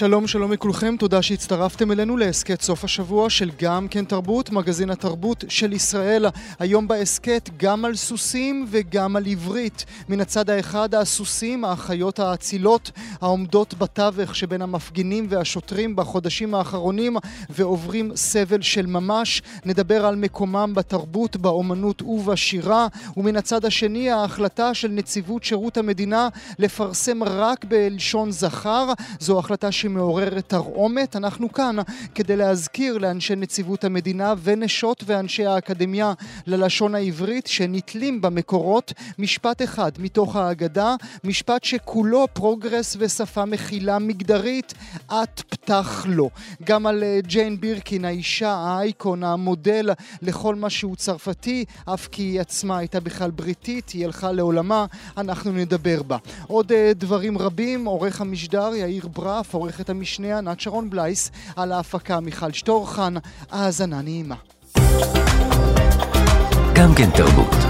שלום שלום לכולכם, תודה שהצטרפתם אלינו להסכת סוף השבוע של גם כן תרבות, מגזין התרבות של ישראל. היום בהסכת גם על סוסים וגם על עברית. מן הצד האחד הסוסים, האחיות האצילות, העומדות בתווך שבין המפגינים והשוטרים בחודשים האחרונים ועוברים סבל של ממש. נדבר על מקומם בתרבות, באומנות ובשירה. ומן הצד השני ההחלטה של נציבות שירות המדינה לפרסם רק בלשון זכר. זו החלטה שמעוררת תרעומת. אנחנו כאן כדי להזכיר לאנשי נציבות המדינה ונשות ואנשי האקדמיה ללשון העברית שנתלים במקורות משפט אחד מתוך ההגדה, משפט שכולו progress ושפה מכילה מגדרית, את פתח לו. גם על אה, ג'יין בירקין, האישה, האייקון, המודל לכל מה שהוא צרפתי, אף כי היא עצמה הייתה בכלל בריטית, היא הלכה לעולמה, אנחנו נדבר בה. עוד אה, דברים רבים, עורך המשדר יאיר ברף, עורך עורכת המשנה ענת שרון בלייס, על ההפקה מיכל שטורחן. האזנה נעימה. גם כן תרבות.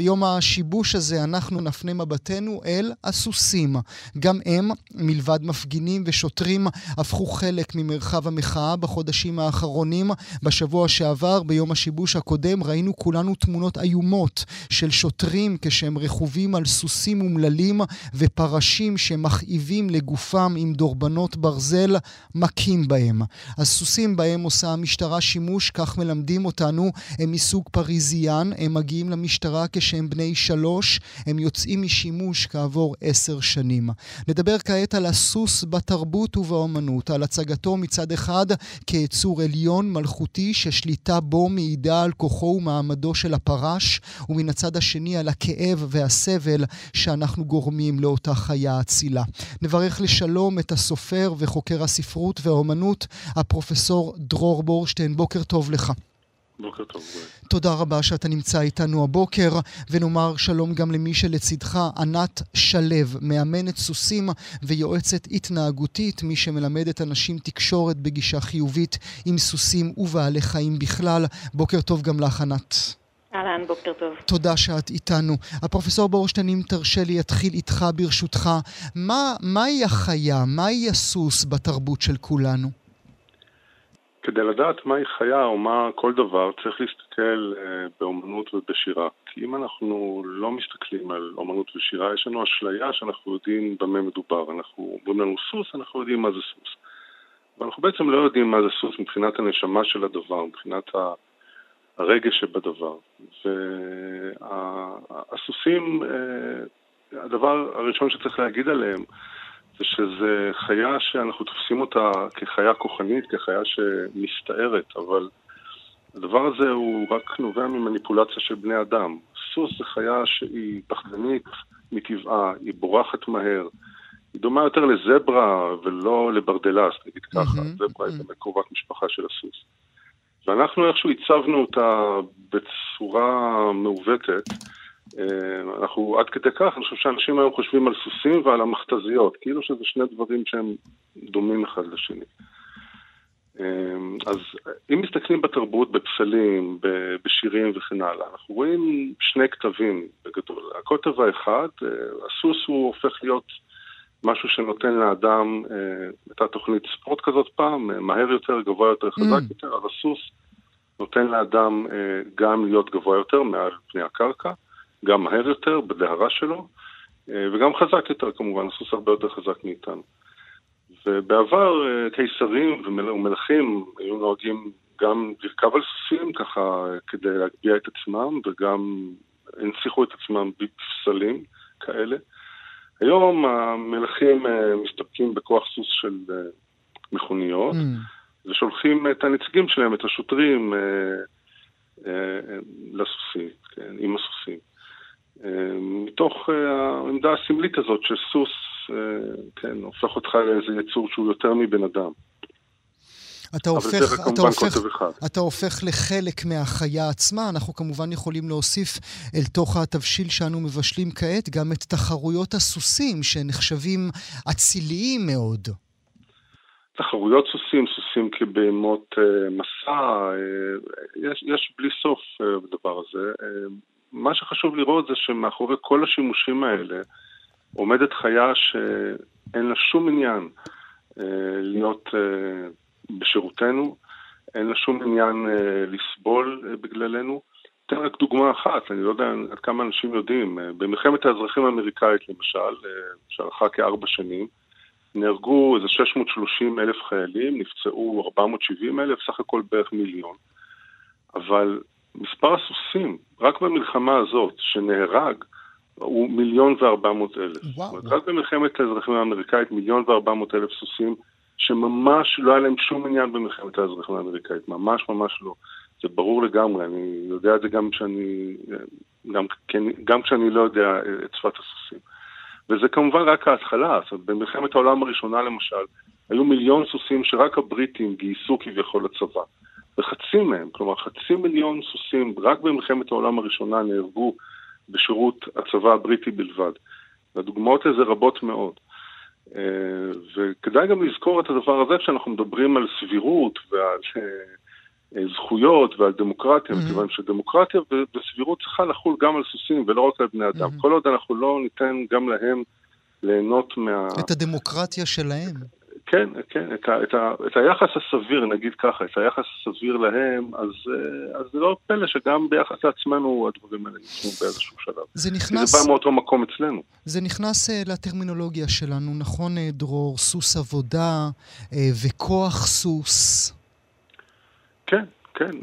ביום השיבוש הזה אנחנו נפנה מבטנו אל הסוסים. גם הם, מלבד מפגינים ושוטרים, הפכו חלק ממרחב המחאה בחודשים האחרונים. בשבוע שעבר, ביום השיבוש הקודם, ראינו כולנו תמונות איומות של שוטרים כשהם רכובים על סוסים אומללים ופרשים שמכאיבים לגופם עם דורבנות ברזל, מכים בהם. הסוסים בהם עושה המשטרה שימוש, כך מלמדים אותנו, הם מסוג פריזיאן, הם מגיעים למשטרה כש... שהם בני שלוש, הם יוצאים משימוש כעבור עשר שנים. נדבר כעת על הסוס בתרבות ובאומנות, על הצגתו מצד אחד כיצור עליון מלכותי ששליטה בו מעידה על כוחו ומעמדו של הפרש, ומן הצד השני על הכאב והסבל שאנחנו גורמים לאותה חיה אצילה. נברך לשלום את הסופר וחוקר הספרות והאומנות, הפרופסור דרור בורשטיין. בוקר טוב לך. בוקר טוב. תודה רבה שאתה נמצא איתנו הבוקר, ונאמר שלום גם למי שלצידך, ענת שלו, מאמנת סוסים ויועצת התנהגותית, מי שמלמדת אנשים תקשורת בגישה חיובית עם סוסים ובעלי חיים בכלל. בוקר טוב גם לך, ענת. אהלן, בוקר טוב. תודה שאת איתנו. הפרופסור בורשטיין, אם תרשה לי, אתחיל איתך ברשותך. מה, מהי החיה, מהי הסוס בתרבות של כולנו? כדי לדעת מהי חיה או מה כל דבר, צריך להסתכל אה, באומנות ובשירה. כי אם אנחנו לא מסתכלים על אומנות ושירה, יש לנו אשליה שאנחנו יודעים במה מדובר. אנחנו אומרים לנו סוס, אנחנו יודעים מה זה סוס. אבל אנחנו בעצם לא יודעים מה זה סוס מבחינת הנשמה של הדבר, מבחינת הרגש שבדבר. והסוסים, אה, הדבר הראשון שצריך להגיד עליהם, זה שזה חיה שאנחנו תופסים אותה כחיה כוחנית, כחיה שמסתערת, אבל הדבר הזה הוא רק נובע ממניפולציה של בני אדם. סוס זה חיה שהיא פחדנית מטבעה, היא בורחת מהר, היא דומה יותר לזברה ולא לברדלס, נגיד ככה, זברה היא באמת קרובת משפחה של הסוס. ואנחנו איכשהו הצבנו אותה בצורה מעוותת. אה, אנחנו עד כדי כך, אני חושב שאנשים היום חושבים על סוסים ועל המכתזיות, כאילו שזה שני דברים שהם דומים אחד לשני. אה, אז אם מסתכלים בתרבות, בפסלים, בשירים וכן הלאה, אנחנו רואים שני כתבים בגדול. הכותב האחד, אה, הסוס הוא הופך להיות משהו שנותן לאדם, הייתה תוכנית ספורט כזאת פעם, מהר יותר, גבוה יותר, חזק mm. יותר, אז הסוס נותן לאדם גם להיות גבוה יותר מעל פני הקרקע. גם מהר יותר בדהרה שלו, אה, וגם חזק יותר כמובן, הסוס הרבה יותר חזק מאיתנו. ובעבר אה, קיסרים ומלכים היו נוהגים גם לרכב על סוסים ככה כדי להגביה את עצמם וגם הנציחו את עצמם בפסלים כאלה. היום המלכים אה, מסתפקים בכוח סוס של מכוניות mm. ושולחים את הנציגים שלהם, את השוטרים, לסוסים, כן, עם הסוסים. מתוך אה, העמדה הסמלית הזאת שסוס, אה, כן, הופך אותך לאיזה יצור שהוא יותר מבן אדם. אתה הופך, אתה, הופך, אתה הופך לחלק מהחיה עצמה. אנחנו כמובן יכולים להוסיף אל תוך התבשיל שאנו מבשלים כעת גם את תחרויות הסוסים, שנחשבים אציליים מאוד. תחרויות סוסים, סוסים כבהמות אה, מסע, יש, יש בלי סוף בדבר הזה. מה שחשוב לראות זה שמאחורי כל השימושים האלה עומדת חיה שאין לה שום עניין אה, להיות אה, בשירותנו, אין לה שום עניין אה, לסבול בגללנו. אתן רק דוגמה אחת, אני לא יודע עד כמה אנשים יודעים, במלחמת האזרחים האמריקאית למשל, שארכה כארבע שנים, נהרגו איזה 630 אלף חיילים, נפצעו 470 אלף, סך הכל בערך מיליון. אבל מספר הסוסים, רק במלחמה הזאת, שנהרג, הוא מיליון וארבע מאות אלף. וואו. רק במלחמת האזרחים האמריקאית, מיליון וארבע מאות אלף סוסים, שממש לא היה להם שום עניין במלחמת האזרחים האמריקאית, ממש ממש לא. זה ברור לגמרי, אני יודע את זה גם כשאני, גם, כן, גם כשאני לא יודע את שפת הסוסים. וזה כמובן רק ההתחלה, זאת אומרת, במלחמת העולם הראשונה למשל, היו מיליון סוסים שרק הבריטים גייסו כביכול לצבא. וחצי מהם, כלומר חצי מיליון סוסים, רק במלחמת העולם הראשונה נהרגו בשירות הצבא הבריטי בלבד. והדוגמאות לזה רבות מאוד. אה, וכדאי גם לזכור את הדבר הזה כשאנחנו מדברים על סבירות ועל אה, זכויות ועל דמוקרטיה, mm-hmm. מכיוון שדמוקרטיה וסבירות צריכה לחול גם על סוסים ולא רק על בני אדם. Mm-hmm. כל עוד אנחנו לא ניתן גם להם ליהנות מה... את הדמוקרטיה שלהם. כן, כן, את, ה, את, ה, את היחס הסביר, נגיד ככה, את היחס הסביר להם, אז, אה, אז זה לא פלא שגם ביחס לעצמנו הדברים האלה נשמעו באיזשהו שלב. זה נכנס... זה בא מאותו מקום אצלנו. זה נכנס uh, לטרמינולוגיה שלנו, נכון, uh, דרור? סוס עבודה וכוח סוס. כן, כן,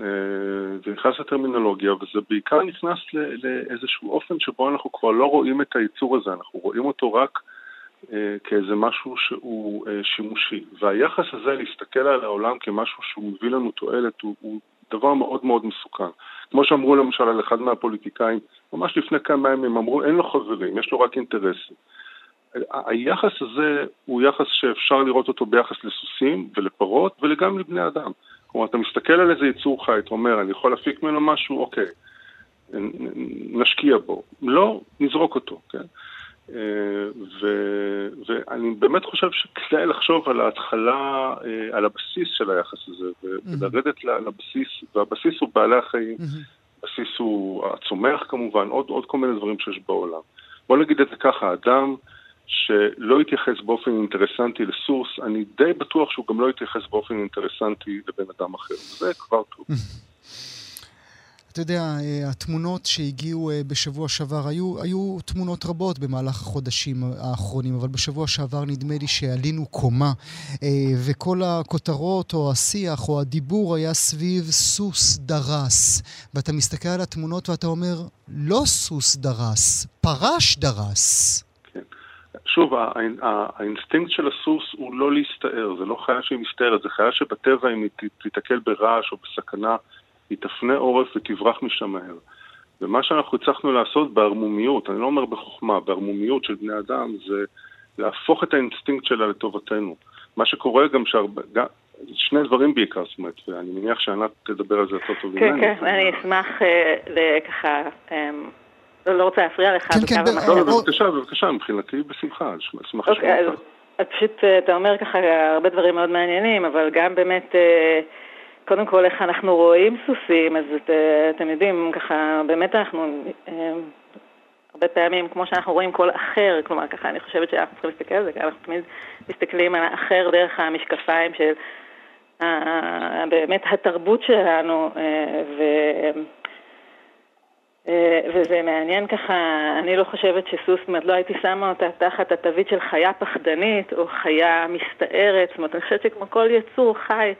זה נכנס לטרמינולוגיה, וזה בעיקר נכנס לאיזשהו אופן שבו אנחנו כבר לא רואים את הייצור הזה, אנחנו רואים אותו רק... אה, כאיזה משהו שהוא אה, שימושי. והיחס הזה להסתכל על העולם כמשהו שהוא מביא לנו תועלת הוא, הוא דבר מאוד מאוד מסוכן. כמו שאמרו למשל על אחד מהפוליטיקאים, ממש לפני כמה ימים אמרו אין לו חברים, יש לו רק אינטרסים. היחס הזה הוא יחס שאפשר לראות אותו ביחס לסוסים ולפרות וגם לבני אדם. כלומר, אתה מסתכל על איזה יצור חי, אתה אומר, אני יכול להפיק ממנו משהו, אוקיי, נשקיע בו. לא, נזרוק אותו, כן? אה, ו, ואני באמת חושב שכדאי לחשוב על ההתחלה, אה, על הבסיס של היחס הזה, ולרדת לבסיס, והבסיס הוא בעלי החיים, הבסיס הוא הצומח כמובן, עוד, עוד כל מיני דברים שיש בעולם. בוא נגיד את זה ככה, אדם שלא יתייחס באופן אינטרסנטי לסוס, אני די בטוח שהוא גם לא יתייחס באופן אינטרסנטי לבן אדם אחר, זה כבר טוב. אתה יודע, אה, התמונות שהגיעו אה, בשבוע שעבר, היו, היו תמונות רבות במהלך החודשים האחרונים, אבל בשבוע שעבר נדמה לי שעלינו קומה, אה, וכל הכותרות או השיח או הדיבור היה סביב סוס דרס. ואתה מסתכל על התמונות ואתה אומר, לא סוס דרס, פרש דרס. שוב, האינסטינקט של הסוס הוא לא להסתער, זה לא חיה שהיא מסתערת, זה חיה שבטבע אם היא תיתקל ברעש או בסכנה היא תפנה עורף ותברח משם מהר. ומה שאנחנו הצלחנו לעשות בערמומיות, אני לא אומר בחוכמה, בערמומיות של בני אדם, זה להפוך את האינסטינקט שלה לטובתנו. מה שקורה גם שהרבה... שני דברים בעיקר, זאת אומרת, ואני מניח שענת תדבר על זה יותר טוב ממני. כן, כן, אני אשמח אה, ככה, אמ, לא, לא רוצה להפריע לך. כן, כן, לא, בבקשה, בבקשה, מבחינתי בשמחה, אשמח לשמוע אוקיי, אותך. אז פשוט, אה, אתה אומר ככה הרבה דברים מאוד מעניינים, אבל גם באמת... אה, קודם כל, איך אנחנו רואים סוסים, אז את, אתם יודעים, ככה, באמת אנחנו, אה, הרבה פעמים, כמו שאנחנו רואים כל אחר, כלומר, ככה, אני חושבת שאנחנו צריכים להסתכל על זה, כי אנחנו תמיד מסתכלים על האחר דרך המשקפיים של אה, באמת התרבות שלנו, אה, ו... וזה מעניין ככה, אני לא חושבת שסוס, זאת אומרת, לא הייתי שמה אותה תחת התווית של חיה פחדנית או חיה מסתערת, זאת אומרת, אני חושבת שכמו כל יצור חי,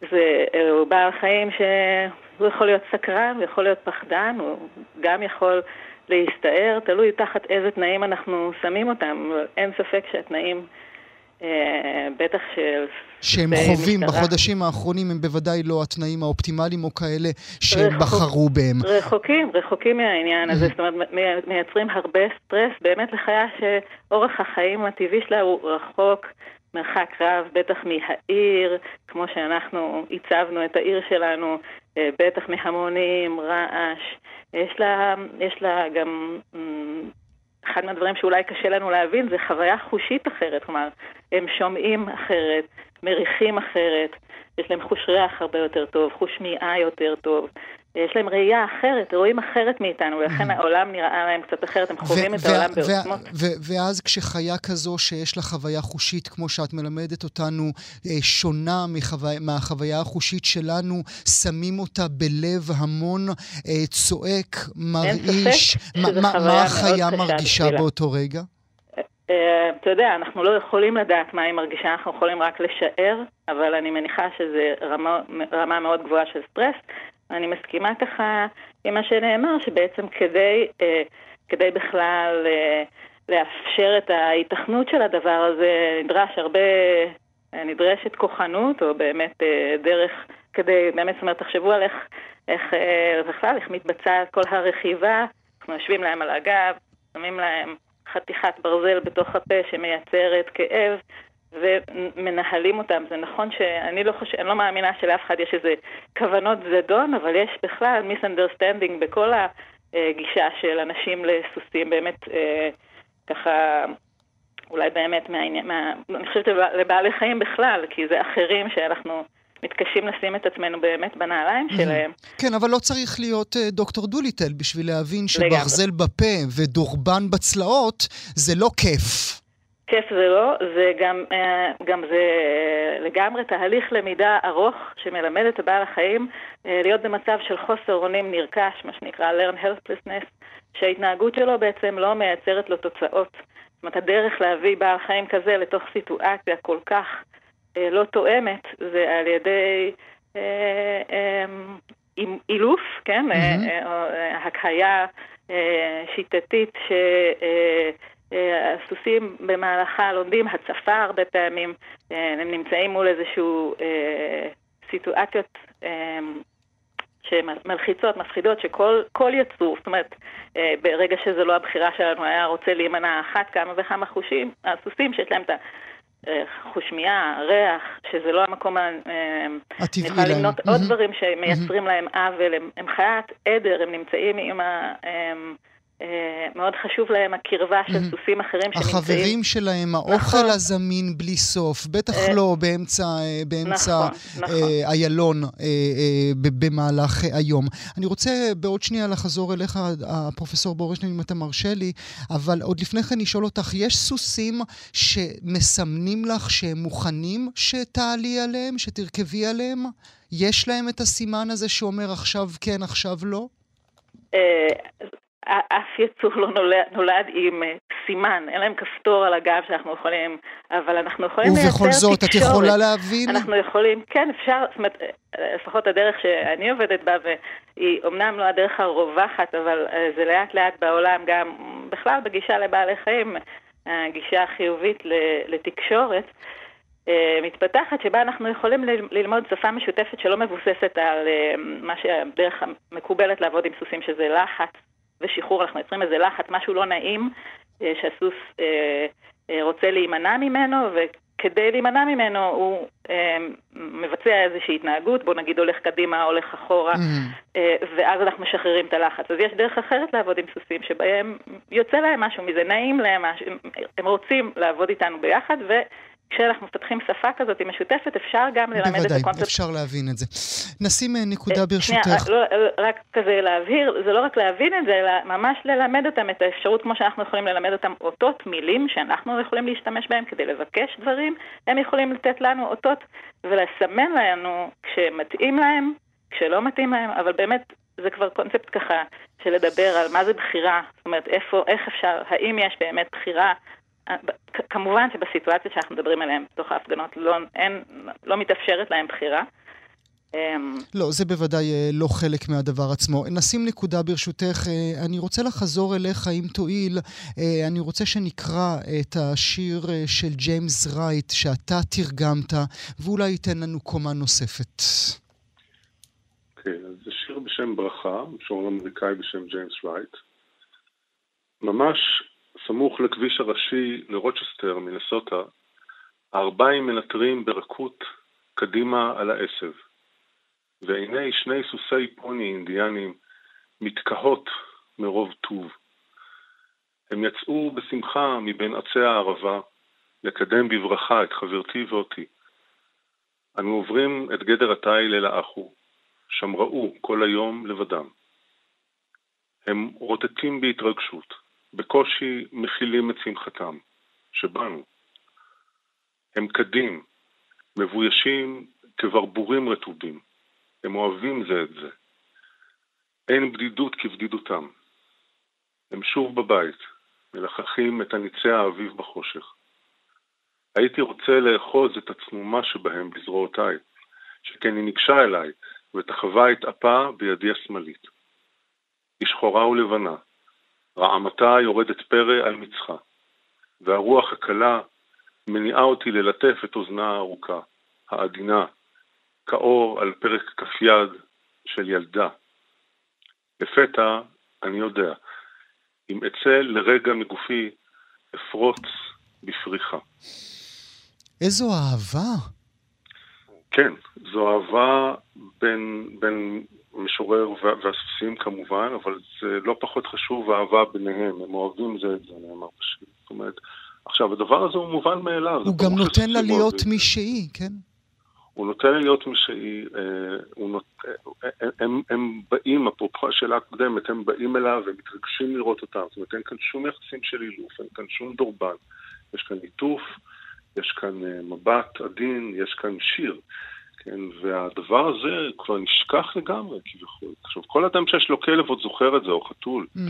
זה הוא בעל חיים שהוא יכול להיות סקרן, הוא יכול להיות פחדן, הוא גם יכול להסתער, תלוי תחת איזה תנאים אנחנו שמים אותם, אין ספק שהתנאים, אה, בטח של... שהם חווים משטרה. בחודשים האחרונים הם בוודאי לא התנאים האופטימליים או כאלה שהם רחוק, בחרו בהם. רחוקים, רחוקים מהעניין הזה, זאת אומרת מייצרים הרבה סטרס באמת לחיה שאורך החיים הטבעי שלה הוא רחוק מרחק רב, בטח מהעיר, כמו שאנחנו הצבנו את העיר שלנו, אה, בטח מהמונים, רעש. יש לה, יש לה גם, אמ, אחד מהדברים שאולי קשה לנו להבין זה חוויה חושית אחרת, כלומר, הם שומעים אחרת, מריחים אחרת, יש להם חוש ריח הרבה יותר טוב, חוש שמיעה יותר טוב, יש להם ראייה אחרת, רואים אחרת מאיתנו, ולכן העולם נראה להם קצת אחרת, הם חווים את העולם בעוצמות. ואז כשחיה כזו שיש לה חוויה חושית, כמו שאת מלמדת אותנו, אה, שונה מהחוויה החושית שלנו, שמים אותה בלב המון אה, צועק, מרעיש. מה החיה מרגישה באותו רגע? אה, אתה יודע, אנחנו לא יכולים לדעת מה היא מרגישה, אנחנו יכולים רק לשער, אבל אני מניחה שזו רמה, רמה מאוד גבוהה של סטרס. אני מסכימה ככה עם מה שנאמר, שבעצם כדי, אה, כדי בכלל אה, לאפשר את ההיתכנות של הדבר הזה, נדרש הרבה, אה, נדרשת כוחנות, או באמת דרך כדי, באמת, זאת אומרת, תחשבו על איך, איך בכלל, איך מתבצעת כל הרכיבה, אנחנו יושבים להם על הגב, שמים להם חתיכת ברזל בתוך הפה שמייצרת כאב. ומנהלים אותם. זה נכון שאני לא אני לא מאמינה שלאף אחד יש איזה כוונות זדון, אבל יש בכלל misunderstanding בכל הגישה של אנשים לסוסים, באמת אה, ככה, אולי באמת מהעניין, מה, אני חושבת לבעלי חיים בכלל, כי זה אחרים שאנחנו... מתקשים לשים את עצמנו באמת בנעליים שלהם. כן, אבל לא צריך להיות uh, דוקטור דוליטל בשביל להבין שברזל בפה ודורבן בצלעות זה לא כיף. כיף זה לא, זה גם, אה, גם זה לגמרי תהליך למידה ארוך שמלמד את הבעל החיים אה, להיות במצב של חוסר אונים נרכש, מה שנקרא learn helplessness, שההתנהגות שלו בעצם לא מייצרת לו תוצאות. זאת אומרת, הדרך להביא בעל חיים כזה לתוך סיטואציה כל כך אה, לא תואמת, זה על ידי אה, אה, אילוף, כן? Mm-hmm. אה, אה, הקהיה אה, שיטתית ש... הסוסים במהלכה לומדים הצפה הרבה פעמים, אה, הם נמצאים מול איזשהו אה, סיטואציות אה, שמלחיצות, מפחידות, שכל יצור, זאת אומרת, ברגע שזו לא הבחירה שלנו, היה רוצה להימנע אחת כמה וכמה חושים, הסוסים שיש להם את החושמייה, ריח, שזה לא המקום הטבעי להם. יכולה למנות עוד דברים שמייצרים להם עוול, הם חיית עדר, הם נמצאים עם ה... מאוד חשוב להם הקרבה של סוסים אחרים שנמצאים. החברים שלהם, האוכל נכון. הזמין בלי סוף, בטח אה, לא באמצע, אה, באמצע נכון, נכון. איילון במהלך היום. אני רוצה בעוד שנייה לחזור אליך, הפרופסור בורשטיין, אם אתה מרשה לי, אבל עוד לפני כן לשאול אותך, יש סוסים שמסמנים לך שהם מוכנים שתעלי עליהם, שתרכבי עליהם? יש להם את הסימן הזה שאומר עכשיו כן, עכשיו לא? אף יצור לא נולד, נולד עם אה, סימן, אין להם כפתור על הגב שאנחנו יכולים, אבל אנחנו יכולים לייצר תקשורת. ובכל זאת, את יכולה להבין? אנחנו יכולים, כן, אפשר, זאת אומרת, אה, לפחות הדרך שאני עובדת בה, והיא אומנם לא הדרך הרווחת, אבל אה, זה לאט לאט בעולם, גם בכלל בגישה לבעלי חיים, הגישה החיובית לתקשורת. מתפתחת, שבה אנחנו יכולים ללמוד שפה משותפת שלא מבוססת על מה שהדרך המקובלת לעבוד עם סוסים, שזה לחץ ושחרור, אנחנו יוצרים איזה לחץ, משהו לא נעים, אה, שהסוס אה, אה, רוצה להימנע ממנו, וכדי להימנע ממנו הוא מבצע איזושהי התנהגות, בוא נגיד הולך קדימה, הולך אחורה, mm-hmm. ואז אנחנו משחררים את הלחץ. אז יש דרך אחרת לעבוד עם סוסים, שבהם יוצא להם משהו מזה, נעים להם משהו, הם רוצים לעבוד איתנו ביחד, ו... כשאנחנו מפתחים שפה כזאת משותפת, אפשר גם ללמד בוודאי, את הקונספט. בוודאי, אפשר להבין את זה. נשים אה, נקודה ברשותך. שנייה, לא, לא, רק כזה להבהיר, זה לא רק להבין את זה, אלא ממש ללמד אותם את האפשרות, כמו שאנחנו יכולים ללמד אותם אותות, מילים, שאנחנו יכולים להשתמש בהם כדי לבקש דברים, הם יכולים לתת לנו אותות ולסמן לנו כשמתאים להם, כשלא מתאים להם, אבל באמת זה כבר קונספט ככה של לדבר על מה זה בחירה, זאת אומרת, איפה, איך אפשר, האם יש באמת בחירה כמובן שבסיטואציות שאנחנו מדברים עליהן בתוך ההפגנות לא, אין, לא מתאפשרת להם בחירה. אמ, לא, זה בוודאי אה, לא חלק מהדבר עצמו. נשים נקודה ברשותך. אה, אני רוצה לחזור אליך, אם תואיל. אה, אני רוצה שנקרא את השיר של ג'יימס רייט שאתה תרגמת, ואולי ייתן לנו קומה נוספת. כן, אז זה שיר בשם ברכה, משורר אמריקאי בשם ג'יימס רייט. ממש סמוך לכביש הראשי לרוצ'סטר, מינסוטה, הארבעים מנטרים ברכות קדימה על העשב, ועיני שני סוסי פוני אינדיאנים מתקהות מרוב טוב. הם יצאו בשמחה מבין עצי הערבה לקדם בברכה את חברתי ואותי. אנו עוברים את גדר התיל אל האחו, שם ראו כל היום לבדם. הם רוטטים בהתרגשות, בקושי מכילים את שמחתם, שבאנו. הם קדים, מבוישים כברבורים רטובים. הם אוהבים זה את זה. אין בדידות כבדידותם. הם שוב בבית, מלחכים את הניצי האביב בחושך. הייתי רוצה לאחוז את הצנומה שבהם בזרועותיי, שכן היא ניגשה אליי ותחווה את אפה בידי השמאלית. היא שחורה ולבנה, רעמתה יורדת פרא על מצחה, והרוח הקלה מניעה אותי ללטף את אוזנה הארוכה, העדינה, כאור על פרק כף יד של ילדה. לפתע, אני יודע, אם אצא לרגע מגופי, אפרוץ בפריחה. איזו אהבה. כן, זו אהבה בין, בין משורר והסוסים כמובן, אבל זה לא פחות חשוב האהבה ביניהם, הם אוהבים זה את זה, נאמר בשיר. זאת אומרת, עכשיו, הדבר הזה הוא מובן מאליו. הוא גם נותן לה להיות מי שהיא, כן? הוא נותן לה להיות מי שהיא, אה, נות... אה, הם, הם באים, אפרופו השאלה הקודמת, הם באים אליו ומתרגשים לראות אותם. זאת אומרת, אין כאן שום יחסים של אילוף, אין כאן שום דורבן. יש כאן ליטוף, יש כאן אה, מבט עדין, יש כאן שיר. כן, והדבר הזה כבר נשכח לגמרי כביכול. עכשיו, כל אדם שיש לו כלב עוד זוכר את זה, או חתול. Mm.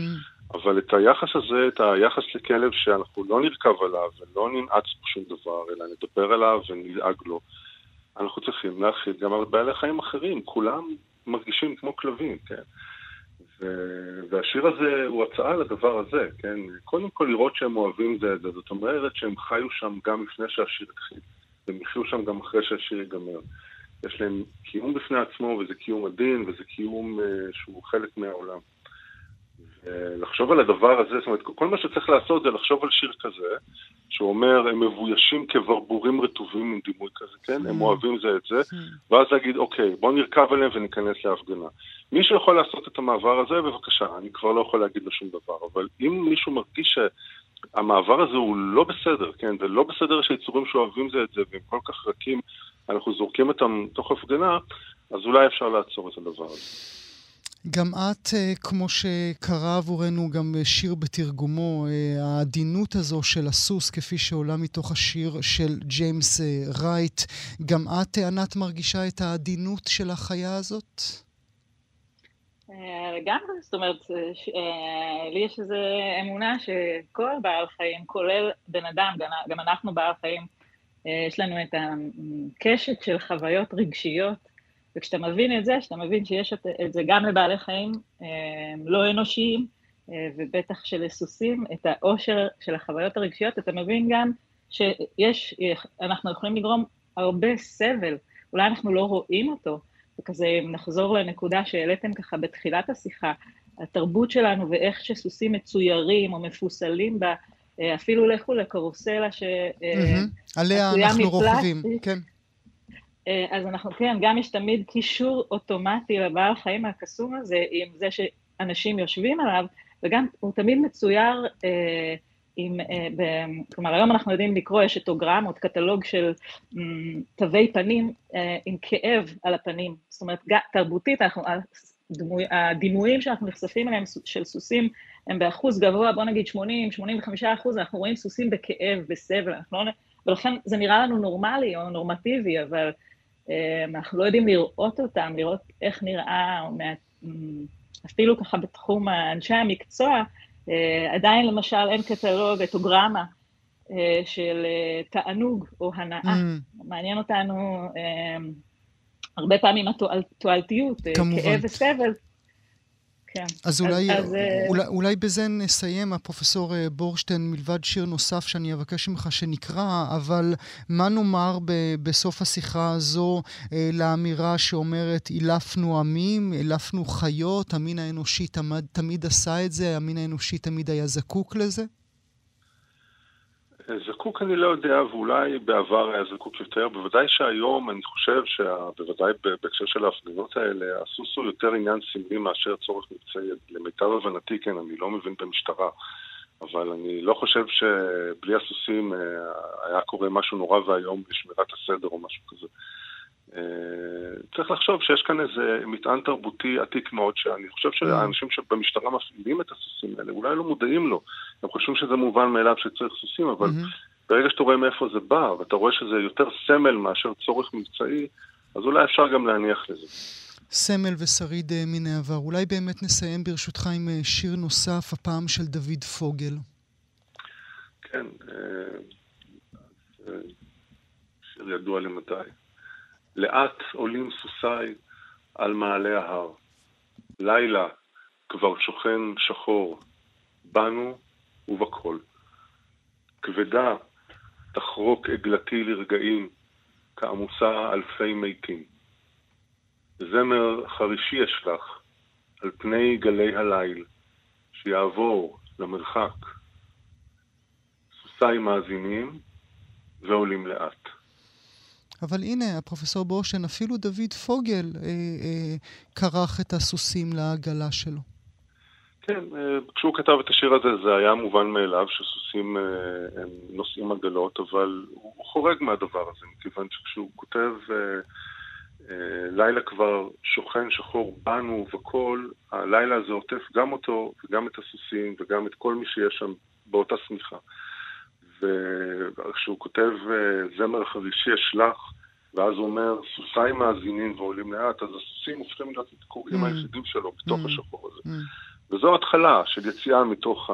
אבל את היחס הזה, את היחס לכלב שאנחנו לא נרכב עליו ולא ננעץ פה שום דבר, אלא נדבר עליו ונדאג לו, אנחנו צריכים להכיל גם על בעלי חיים אחרים. כולם מרגישים כמו כלבים, כן? והשיר הזה הוא הצעה לדבר הזה, כן? קודם כל לראות שהם אוהבים זה את זה, זאת אומרת שהם חיו שם גם לפני שהשיר התחיל, והם יחיו שם גם אחרי שהשיר ייגמר. יש להם קיום בפני עצמו, וזה קיום עדין, וזה קיום uh, שהוא חלק מהעולם. ולחשוב על הדבר הזה, זאת אומרת, כל מה שצריך לעשות זה לחשוב על שיר כזה, שאומר, הם מבוישים כברבורים רטובים עם דימוי כזה, כן? הם mm. אוהבים זה את זה, mm. ואז להגיד, אוקיי, בואו נרכב עליהם וניכנס להפגנה. מי שיכול לעשות את המעבר הזה, בבקשה, אני כבר לא יכול להגיד לו שום דבר, אבל אם מישהו מרגיש שהמעבר הזה הוא לא בסדר, כן? זה לא בסדר שיצורים שאוהבים זה את זה, והם כל כך רכים, אנחנו זורקים אותם תוך הפגנה, אז אולי אפשר לעצור את הדבר הזה. גם את, אה, כמו שקרה עבורנו גם שיר בתרגומו, אה, העדינות הזו של הסוס, כפי שעולה מתוך השיר של ג'יימס אה, רייט, גם את, ענת, מרגישה את העדינות של החיה הזאת? לגמרי, זאת אומרת, לי יש איזו אמונה שכל בעל חיים, כולל בן אדם, גם אנחנו בעל חיים, יש לנו את הקשת של חוויות רגשיות וכשאתה מבין את זה, כשאתה מבין שיש את זה גם לבעלי חיים אה, לא אנושיים, אה, ובטח שלסוסים, את העושר של החוויות הרגשיות, אתה מבין גם שיש, אנחנו יכולים לגרום הרבה סבל, אולי אנחנו לא רואים אותו, וכזה, אם נחזור לנקודה שהעליתם ככה בתחילת השיחה, התרבות שלנו ואיך שסוסים מצוירים או מפוסלים בה, אה, אפילו לכו לקרוסלה ש... עליה אנחנו רוכבים, כן. אה, אז אנחנו, כן, גם יש תמיד קישור אוטומטי לבעל חיים הקסום הזה, עם זה שאנשים יושבים עליו, וגם הוא תמיד מצויר אה, עם, אה, ב, כלומר, היום אנחנו יודעים לקרוא, יש אטוגרמות, קטלוג של אה, תווי פנים אה, עם כאב על הפנים. זאת אומרת, תרבותית, אנחנו, הדמוי, הדימויים שאנחנו נחשפים אליהם של סוסים הם באחוז גבוה, בוא נגיד 80, 85 אחוז, אנחנו רואים סוסים בכאב, בסבל, אנחנו לא... ולכן זה נראה לנו נורמלי או נורמטיבי, אבל אנחנו לא יודעים לראות אותם, לראות איך נראה, אפילו ככה בתחום אנשי המקצוע, אה, עדיין למשל אין קטלוג, אתוגרמה אה, של תענוג או הנאה. Mm. מעניין אותנו הרבה פעמים התועלתיות, כאב וסבל. כן. אז אולי, אז, אה, אולי, אולי בזה נסיים, הפרופסור אה, בורשטיין, מלבד שיר נוסף שאני אבקש ממך שנקרא, אבל מה נאמר ב- בסוף השיחה הזו אה, לאמירה שאומרת, אילפנו עמים, אילפנו חיות, המין האנושי תמיד, תמיד עשה את זה, המין האנושי תמיד היה זקוק לזה? זקוק אני לא יודע, ואולי בעבר היה זקוק יותר. בוודאי שהיום אני חושב שבוודאי בהקשר של ההפגנות האלה, הסוס הוא יותר עניין סמלי מאשר צורך מבצעי. למיטב הבנתי, כן, אני לא מבין במשטרה, אבל אני לא חושב שבלי הסוסים אה, היה קורה משהו נורא ואיום בשמירת הסדר או משהו כזה. צריך לחשוב שיש כאן איזה מטען תרבותי עתיק מאוד, שאני חושב שהאנשים שבמשטרה מפעילים את הסוסים האלה, אולי לא מודעים לו. הם חושבים שזה מובן מאליו שצריך סוסים, אבל ברגע שאתה רואה מאיפה זה בא, ואתה רואה שזה יותר סמל מאשר צורך מבצעי, אז אולי אפשר גם להניח לזה. סמל ושריד אה, מן העבר. אולי באמת נסיים ברשותך עם אה, שיר נוסף, הפעם של דוד פוגל. כן, אה, שיר ידוע למדי. לאט עולים סוסיי על מעלה ההר. לילה כבר שוכן שחור, בנו ובכל. כבדה תחרוק עגלתי לרגעים, כעמוסה אלפי מתים. זמר חרישי אשלח על פני גלי הליל, שיעבור למרחק. סוסיי מאזינים ועולים לאט. אבל הנה, הפרופסור בושן, אפילו דוד פוגל אה, אה, כרך את הסוסים לעגלה שלו. כן, אה, כשהוא כתב את השיר הזה זה היה מובן מאליו שסוסים אה, הם נושאים עגלות, אבל הוא חורג מהדבר הזה, מכיוון שכשהוא כותב אה, לילה כבר שוכן שחור בנו וכל, הלילה הזה עוטף גם אותו וגם את הסוסים וגם את כל מי שיש שם באותה שמיכה. וכשהוא כותב זמר חרישי אשלח, ואז הוא אומר, סוסיי מאזינים ועולים לאט, אז הסוסים הופכים להיות הקוראים mm. היחידים שלו בתוך mm. השחור הזה. Mm. וזו התחלה של יציאה מתוך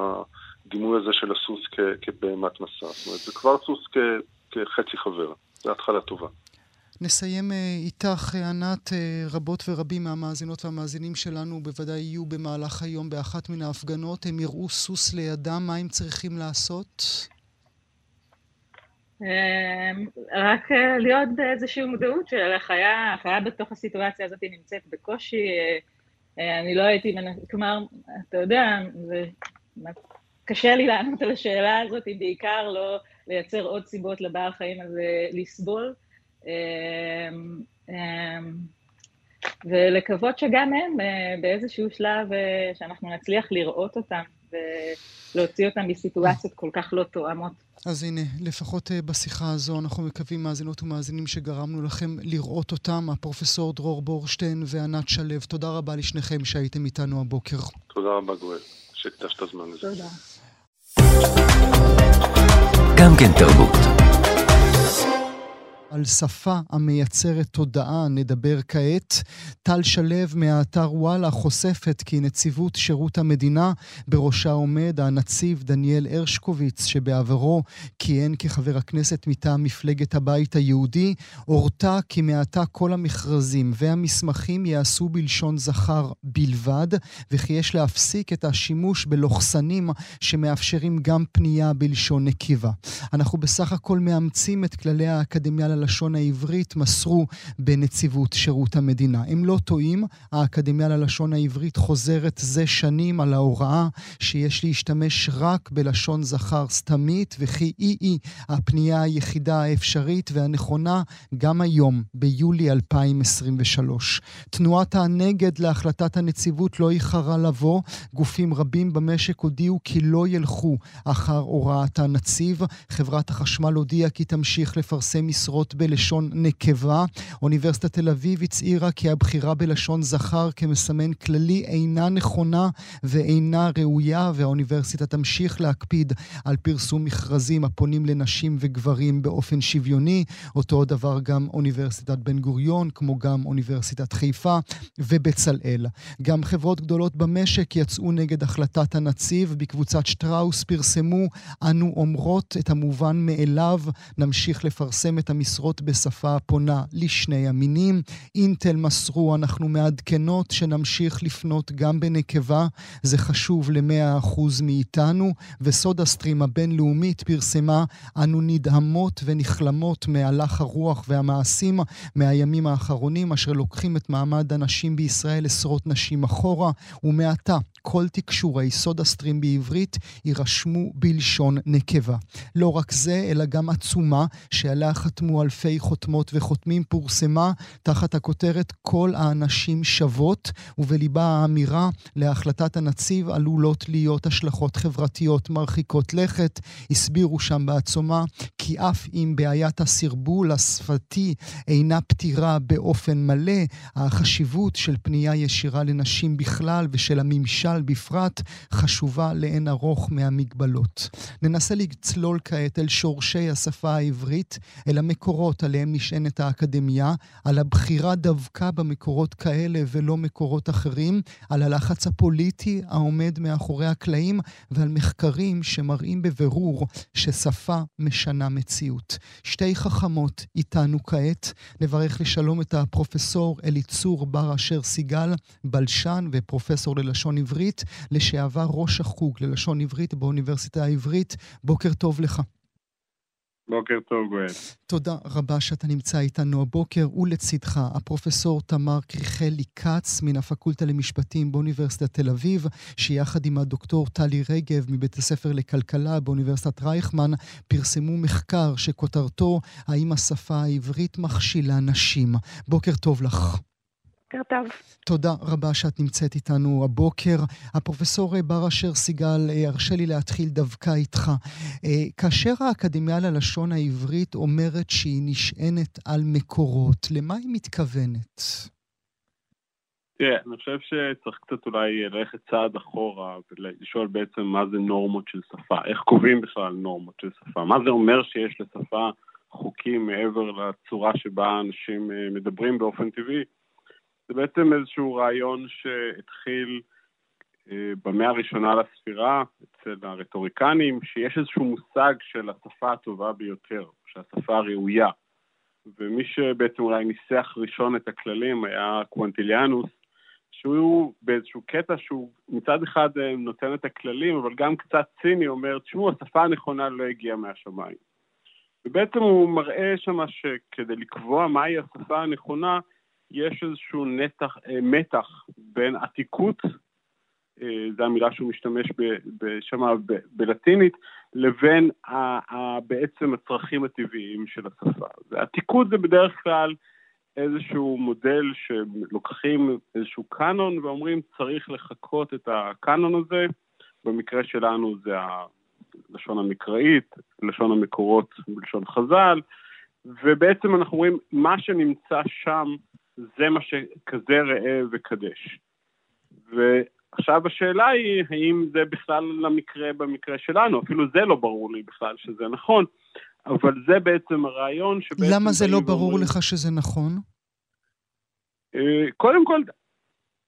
הדימוי הזה של הסוס כבהמת מסע. זאת אומרת, זה כבר סוס כחצי חבר. זו התחלה טובה. נסיים אה, איתך, ענת, אה, רבות ורבים מהמאזינות והמאזינים שלנו בוודאי יהיו במהלך היום באחת מן ההפגנות. הם יראו סוס לידם, מה הם צריכים לעשות? אמ, רק אה, להיות באיזושהי מודעות של החיה, החיה בתוך הסיטואציה הזאת נמצאת בקושי, אני לא הייתי, כלומר, אתה יודע, זה קשה לי לענות על השאלה הזאת, בעיקר לא לייצר עוד סיבות לבעל חיים הזה לסבול. אמ, אמ, ולקוות שגם הם אה, באיזשהו שלב אה, שאנחנו נצליח לראות אותם ולהוציא אותם מסיטואציות כל כך לא תואמות. אז הנה, לפחות אה, בשיחה הזו אנחנו מקווים, מאזינות ומאזינים, שגרמנו לכם לראות אותם, הפרופסור דרור בורשטיין וענת שלו. תודה רבה לשניכם שהייתם איתנו הבוקר. תודה רבה, גואל, שהקדשת זמן לזה. תודה. גם כן תרבות. על שפה המייצרת תודעה נדבר כעת. טל שלו מהאתר וואלה חושפת כי נציבות שירות המדינה, בראשה עומד הנציב דניאל הרשקוביץ, שבעברו כיהן כחבר הכנסת מטעם מפלגת הבית היהודי, הורתה כי מעתה כל המכרזים והמסמכים ייעשו בלשון זכר בלבד, וכי יש להפסיק את השימוש בלוכסנים שמאפשרים גם פנייה בלשון נקבה. אנחנו בסך הכל מאמצים את כללי האקדמיה ללשון העברית מסרו בנציבות שירות המדינה. הם לא טועים, האקדמיה ללשון העברית חוזרת זה שנים על ההוראה שיש להשתמש רק בלשון זכר סתמית, וכי היא-היא הפנייה היחידה האפשרית והנכונה גם היום, ביולי 2023. תנועת הנגד להחלטת הנציבות לא איחרה לבוא. גופים רבים במשק הודיעו כי לא ילכו אחר הוראת הנציב. חברת החשמל הודיעה כי תמשיך לפרסם משרות בחירות בלשון נקבה. אוניברסיטת תל אביב הצהירה כי הבחירה בלשון זכר כמסמן כללי אינה נכונה ואינה ראויה, והאוניברסיטה תמשיך להקפיד על פרסום מכרזים הפונים לנשים וגברים באופן שוויוני. אותו הדבר גם אוניברסיטת בן גוריון, כמו גם אוניברסיטת חיפה ובצלאל. גם חברות גדולות במשק יצאו נגד החלטת הנציב. בקבוצת שטראוס פרסמו, אנו אומרות את המובן מאליו, נמשיך לפרסם את המשרות. משרות בשפה הפונה לשני המינים. אינטל מסרו, אנחנו מעדכנות שנמשיך לפנות גם בנקבה, זה חשוב ל-100% מאיתנו. וסודה סטרים הבינלאומית פרסמה, אנו נדהמות ונכלמות מהלך הרוח והמעשים מהימים האחרונים, אשר לוקחים את מעמד הנשים בישראל עשרות נשים אחורה, ומעתה כל תקשורי סודה סטרים בעברית יירשמו בלשון נקבה. לא רק זה, אלא גם עצומה שעליה חתמו אלפי חותמות וחותמים פורסמה תחת הכותרת כל האנשים שוות, ובליבה האמירה להחלטת הנציב עלולות להיות השלכות חברתיות מרחיקות לכת. הסבירו שם בעצומה כי אף אם בעיית הסרבול השפתי אינה פתירה באופן מלא, החשיבות של פנייה ישירה לנשים בכלל ושל הממשל בפרט חשובה לאין ארוך מהמגבלות. ננסה לצלול כעת אל שורשי השפה העברית, אל המקורות עליהם נשענת האקדמיה, על הבחירה דווקא במקורות כאלה ולא מקורות אחרים, על הלחץ הפוליטי העומד מאחורי הקלעים ועל מחקרים שמראים בבירור ששפה משנה מציאות. שתי חכמות איתנו כעת, נברך לשלום את הפרופסור אליצור בר אשר סיגל, בלשן ופרופסור ללשון עברית, לשעבר ראש החוג ללשון עברית באוניברסיטה העברית. בוקר טוב לך. בוקר טוב, גואל. תודה רבה שאתה נמצא איתנו הבוקר, ולצידך הפרופסור תמר קריכלי כץ מן הפקולטה למשפטים באוניברסיטת תל אביב, שיחד עם הדוקטור טלי רגב מבית הספר לכלכלה באוניברסיטת רייכמן, פרסמו מחקר שכותרתו האם השפה העברית מכשילה נשים. בוקר טוב לך. בוקר טוב. תודה רבה שאת נמצאת איתנו הבוקר. הפרופסור בר אשר סיגל, אה, הרשה לי להתחיל דווקא איתך. אה, כאשר האקדמיה ללשון העברית אומרת שהיא נשענת על מקורות, למה היא מתכוונת? תראה, אני חושב שצריך קצת אולי ללכת צעד אחורה ולשאול בעצם מה זה נורמות של שפה, איך קובעים בכלל נורמות של שפה, מה זה אומר שיש לשפה חוקים מעבר לצורה שבה אנשים אה, מדברים באופן טבעי. זה בעצם איזשהו רעיון שהתחיל אה, במאה הראשונה לספירה אצל הרטוריקנים, שיש איזשהו מושג של השפה הטובה ביותר, שהשפה הראויה. ומי שבעצם אולי ניסח ראשון את הכללים היה קוונטיליאנוס, שהוא באיזשהו קטע שהוא מצד אחד אה, נותן את הכללים, אבל גם קצת ציני אומר, תשמעו, השפה הנכונה לא הגיעה מהשמיים. ובעצם הוא מראה שמה שכדי לקבוע מהי השפה הנכונה, יש איזשהו נתח, אה, מתח בין עתיקות, אה, זו המילה שהוא משתמש שם בלטינית, לבין בעצם הצרכים הטבעיים של השפה. ועתיקות זה בדרך כלל איזשהו מודל שלוקחים איזשהו קאנון ואומרים צריך לחקות את הקאנון הזה, במקרה שלנו זה הלשון המקראית, לשון המקורות בלשון חז"ל, ובעצם אנחנו רואים מה שנמצא שם זה מה שכזה ראה וקדש. ועכשיו השאלה היא, האם זה בכלל למקרה במקרה שלנו, אפילו זה לא ברור לי בכלל שזה נכון, אבל זה בעצם הרעיון שבעצם... למה זה לא ברור ואומרים, לך שזה נכון? אה, קודם כל,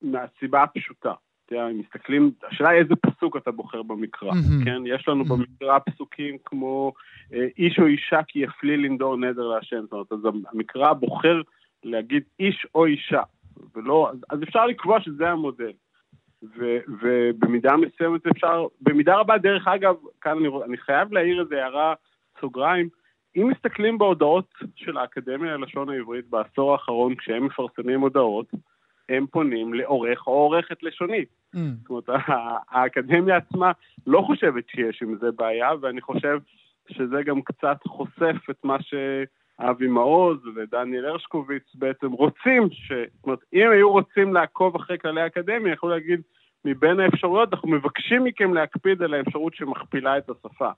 מהסיבה הפשוטה. תראה, אם מסתכלים, השאלה היא איזה פסוק אתה בוחר במקרא, mm-hmm. כן? יש לנו mm-hmm. במקרא פסוקים כמו אה, איש או אישה כי יפלי לנדור נדר להשם, זאת אומרת, אז המקרא בוחר להגיד איש או אישה, ולא, אז אפשר לקבוע שזה המודל. ו, ובמידה מסוימת אפשר, במידה רבה, דרך אגב, כאן אני, אני חייב להעיר איזה הערה סוגריים, אם מסתכלים בהודעות של האקדמיה ללשון העברית בעשור האחרון, כשהם מפרסמים הודעות, הם פונים לעורך או עורכת לשונית. Mm. זאת אומרת, האקדמיה עצמה לא חושבת שיש עם זה בעיה, ואני חושב שזה גם קצת חושף את מה ש... אבי מעוז ודניאל הרשקוביץ בעצם רוצים, ש... זאת אומרת, אם היו רוצים לעקוב אחרי כללי האקדמיה, יכולו להגיד, מבין האפשרויות, אנחנו מבקשים מכם להקפיד על האפשרות שמכפילה את השפה.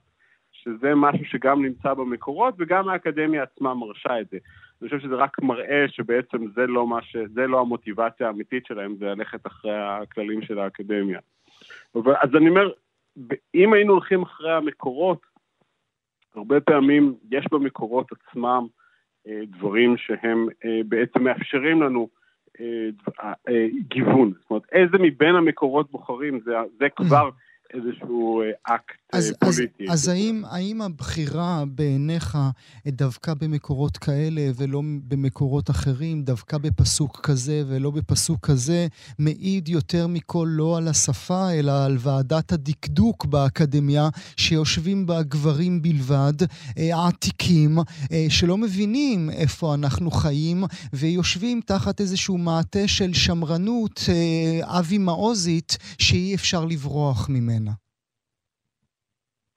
שזה משהו שגם נמצא במקורות, וגם האקדמיה עצמה מרשה את זה. אני חושב שזה רק מראה שבעצם זה לא, ש... זה לא המוטיבציה האמיתית שלהם, זה ללכת אחרי הכללים של האקדמיה. אז אני אומר, אם היינו הולכים אחרי המקורות, הרבה פעמים יש במקורות עצמם אה, דברים שהם אה, בעצם מאפשרים לנו אה, גיוון. זאת אומרת, איזה מבין המקורות בוחרים, זה, זה כבר איזשהו אקט אז, פוליטי. אז, אז האם, האם הבחירה בעיניך דווקא במקורות כאלה ולא במקורות אחרים, דווקא בפסוק כזה ולא בפסוק כזה, מעיד יותר מכל לא על השפה, אלא על ועדת הדקדוק באקדמיה, שיושבים בה גברים בלבד, אה, עתיקים, אה, שלא מבינים איפה אנחנו חיים, ויושבים תחת איזשהו מעטה של שמרנות אה, אבי מעוזית, שאי אפשר לברוח ממנה.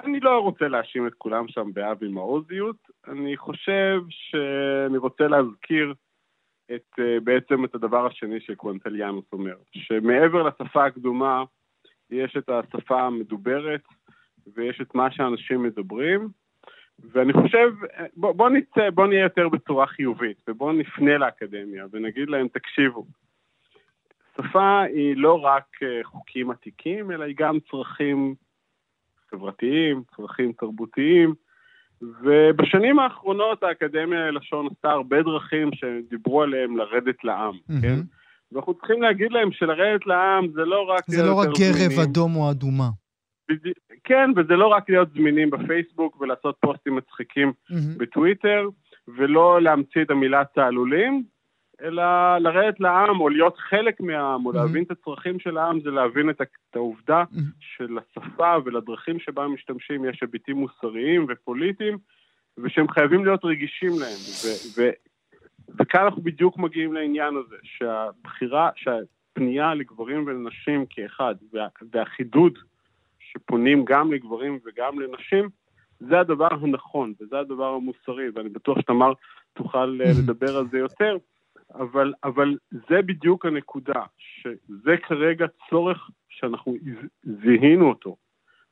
אני לא רוצה להאשים את כולם שם באבי מעוזיות, אני חושב שאני רוצה להזכיר את, uh, בעצם את הדבר השני שקוונטליאנוס אומר, שמעבר לשפה הקדומה יש את השפה המדוברת ויש את מה שאנשים מדברים, ואני חושב, בוא, בוא נצא, בוא נהיה יותר בצורה חיובית, ובוא נפנה לאקדמיה ונגיד להם, תקשיבו, שפה היא לא רק אה, חוקים עתיקים, אלא היא גם צרכים חברתיים, צרכים תרבותיים, ובשנים האחרונות האקדמיה ללשון עשתה הרבה דרכים שדיברו עליהם לרדת לעם, mm-hmm. כן? ואנחנו צריכים להגיד להם שלרדת לעם זה לא רק... זה לא רק גרב אדום או אדומה. כן, וזה לא רק להיות זמינים בפייסבוק ולעשות פוסטים מצחיקים mm-hmm. בטוויטר, ולא להמציא את המילה תעלולים, אלא לרדת לעם או להיות חלק מהעם או mm-hmm. להבין את הצרכים של העם זה להבין את, את העובדה mm-hmm. שלשפה ולדרכים שבה משתמשים יש היבטים מוסריים ופוליטיים ושהם חייבים להיות רגישים להם ו, ו, וכאן אנחנו בדיוק מגיעים לעניין הזה שהבחירה, שהפנייה לגברים ולנשים כאחד וה, והחידוד שפונים גם לגברים וגם לנשים זה הדבר הנכון וזה הדבר המוסרי ואני בטוח שתמר תוכל mm-hmm. לדבר על זה יותר אבל, אבל זה בדיוק הנקודה, שזה כרגע צורך שאנחנו זיהינו אותו.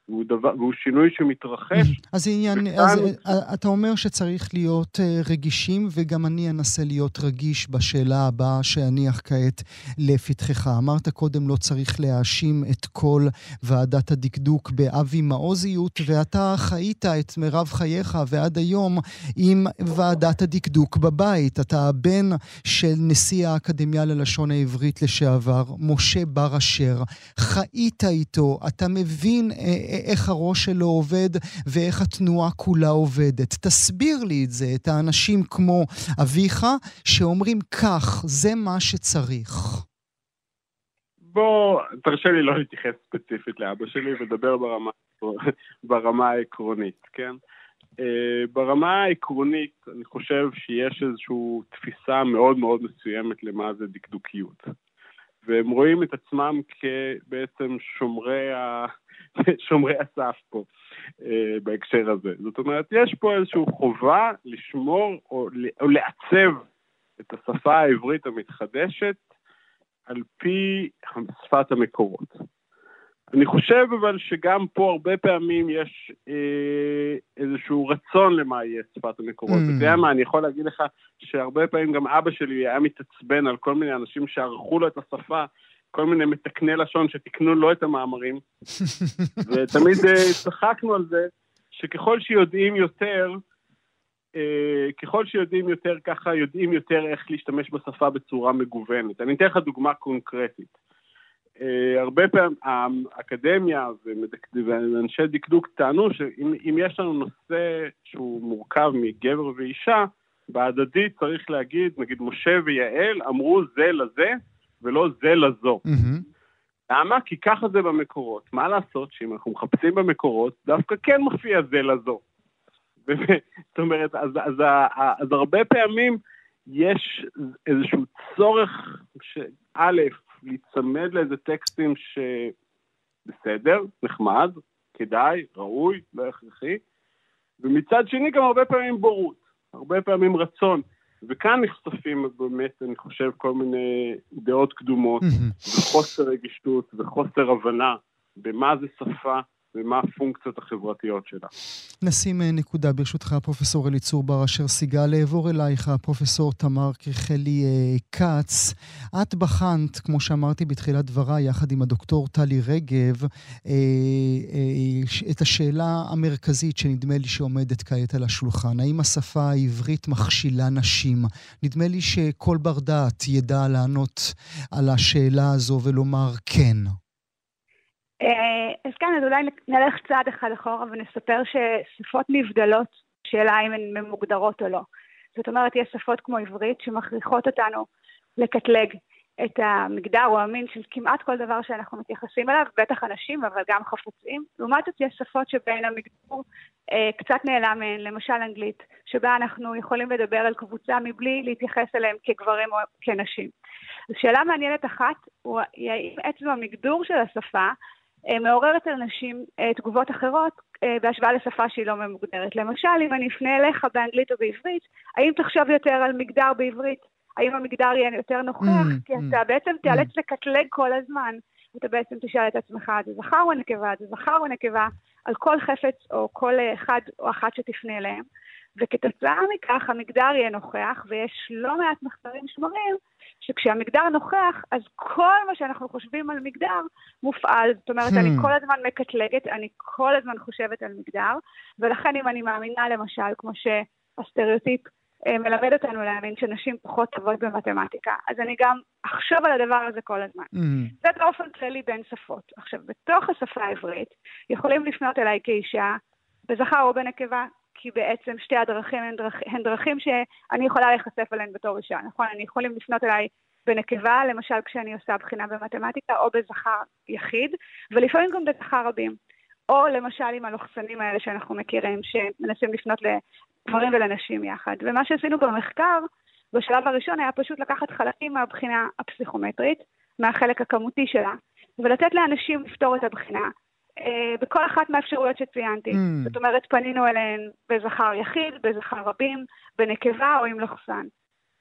והוא, דבר, והוא שינוי שמתרחש. אז עניין, אז אה, אתה אומר שצריך להיות אה, רגישים, וגם אני אנסה להיות רגיש בשאלה הבאה שאניח כעת לפתחך. אמרת קודם, לא צריך להאשים את כל ועדת הדקדוק באבי מעוזיות, ואתה חיית את מרב חייך ועד היום עם ועדת הדקדוק בבית. אתה הבן של נשיא האקדמיה ללשון העברית לשעבר, משה בר אשר. חיית איתו, אתה מבין... אה, איך הראש שלו עובד ואיך התנועה כולה עובדת. תסביר לי את זה, את האנשים כמו אביך, שאומרים כך, זה מה שצריך. בוא, תרשה לי לא להתייחס ספציפית לאבא שלי ולדבר ברמה, ברמה העקרונית, כן? Uh, ברמה העקרונית, אני חושב שיש איזושהי תפיסה מאוד מאוד מסוימת למה זה דקדוקיות. והם רואים את עצמם כבעצם שומרי ה... שומרי הסף פה אה, בהקשר הזה. זאת אומרת, יש פה איזושהי חובה לשמור או, או לעצב את השפה העברית המתחדשת על פי שפת המקורות. אני חושב אבל שגם פה הרבה פעמים יש אה, איזשהו רצון למה יהיה שפת המקורות. Mm. אתה יודע מה, אני יכול להגיד לך שהרבה פעמים גם אבא שלי היה מתעצבן על כל מיני אנשים שערכו לו את השפה כל מיני מתקני לשון שתיקנו לו את המאמרים, ותמיד אה, צחקנו על זה שככל שיודעים יותר, אה, ככל שיודעים יותר, ככה יודעים יותר איך להשתמש בשפה בצורה מגוונת. אני אתן לך דוגמה קונקרטית. אה, הרבה פעמים האקדמיה ואנשי דקדוק טענו שאם יש לנו נושא שהוא מורכב מגבר ואישה, בהדדית צריך להגיד, נגיד משה ויעל אמרו זה לזה, ולא זה לזו. Mm-hmm. למה? כי ככה זה במקורות. מה לעשות שאם אנחנו מחפשים במקורות, דווקא כן מופיע זה לזו. זאת אומרת, אז, אז, אז, אז הרבה פעמים יש איזשהו צורך, שא', להיצמד לאיזה טקסטים שבסדר, נחמד, כדאי, ראוי, לא הכרחי, ומצד שני גם הרבה פעמים בורות, הרבה פעמים רצון. וכאן נחשפים באמת, אני חושב, כל מיני דעות קדומות, וחוסר רגישות וחוסר הבנה במה זה שפה ומה הפונקציות החברתיות שלה. נשים אה, נקודה ברשותך, פרופסור אליצור בר אשר סיגל. אעבור אלייך, פרופסור תמר קריכלי אה, כץ. את בחנת, כמו שאמרתי בתחילת דבריי, יחד עם הדוקטור טלי רגב, אה, את השאלה המרכזית שנדמה לי שעומדת כעת על השולחן. האם השפה העברית מכשילה נשים? נדמה לי שכל בר דעת ידע לענות על השאלה הזו ולומר כן. אה, אז כן, אז אולי נלך צעד אחד אחורה ונספר ששפות נבדלות, שאלה אם הן ממוגדרות או לא. זאת אומרת, יש שפות כמו עברית שמכריחות אותנו לקטלג את המגדר או המין של כמעט כל דבר שאנחנו מתייחסים אליו, בטח אנשים, אבל גם חפצים. לעומת זאת, יש שפות שבהן המגדר אה, קצת נעלם מהן, למשל אנגלית, שבה אנחנו יכולים לדבר על קבוצה מבלי להתייחס אליהם כגברים או כנשים. אז שאלה מעניינת אחת היא האם עצם המגדור של השפה מעוררת על נשים אה, תגובות אחרות אה, בהשוואה לשפה שהיא לא ממוגדרת. למשל, אם אני אפנה אליך באנגלית או בעברית, האם תחשוב יותר על מגדר בעברית? האם המגדר יהיה יותר נוכח? Mm, כי אתה mm, בעצם תיאלץ mm. לקטלג כל הזמן. אתה בעצם תשאל את עצמך, זה זכר או נקבה, זה זכר או נקבה, על כל חפץ או כל אחד או אחת שתפנה אליהם. וכתוצאה מכך המגדר יהיה נוכח, ויש לא מעט מחקרים שמראים שכשהמגדר נוכח, אז כל מה שאנחנו חושבים על מגדר מופעל. זאת אומרת, hmm. אני כל הזמן מקטלגת, אני כל הזמן חושבת על מגדר, ולכן אם אני מאמינה למשל, כמו שהסטריאוטיפ אה, מלמד אותנו להאמין שנשים פחות טובות במתמטיקה, אז אני גם אחשוב על הדבר הזה כל הזמן. Mm. זה באופן כללי בין שפות. עכשיו, בתוך השפה העברית יכולים לפנות אליי כאישה, בזכר או בנקבה, כי בעצם שתי הדרכים הן, דרכ, הן דרכים שאני יכולה להיחשף אליהן בתור אישה, נכון? אני יכולים לפנות אליי בנקבה, למשל כשאני עושה בחינה במתמטיקה, או בזכר יחיד, ולפעמים גם בזכר רבים. או למשל עם הלוחסנים האלה שאנחנו מכירים, שמנסים לפנות לגברים ולנשים יחד. ומה שעשינו במחקר, בשלב הראשון היה פשוט לקחת חלקים מהבחינה הפסיכומטרית, מהחלק הכמותי שלה, ולתת לאנשים לפתור את הבחינה, אה, בכל אחת מהאפשרויות שציינתי. Mm. זאת אומרת, פנינו אליהן בזכר יחיד, בזכר רבים, בנקבה או עם לחסן.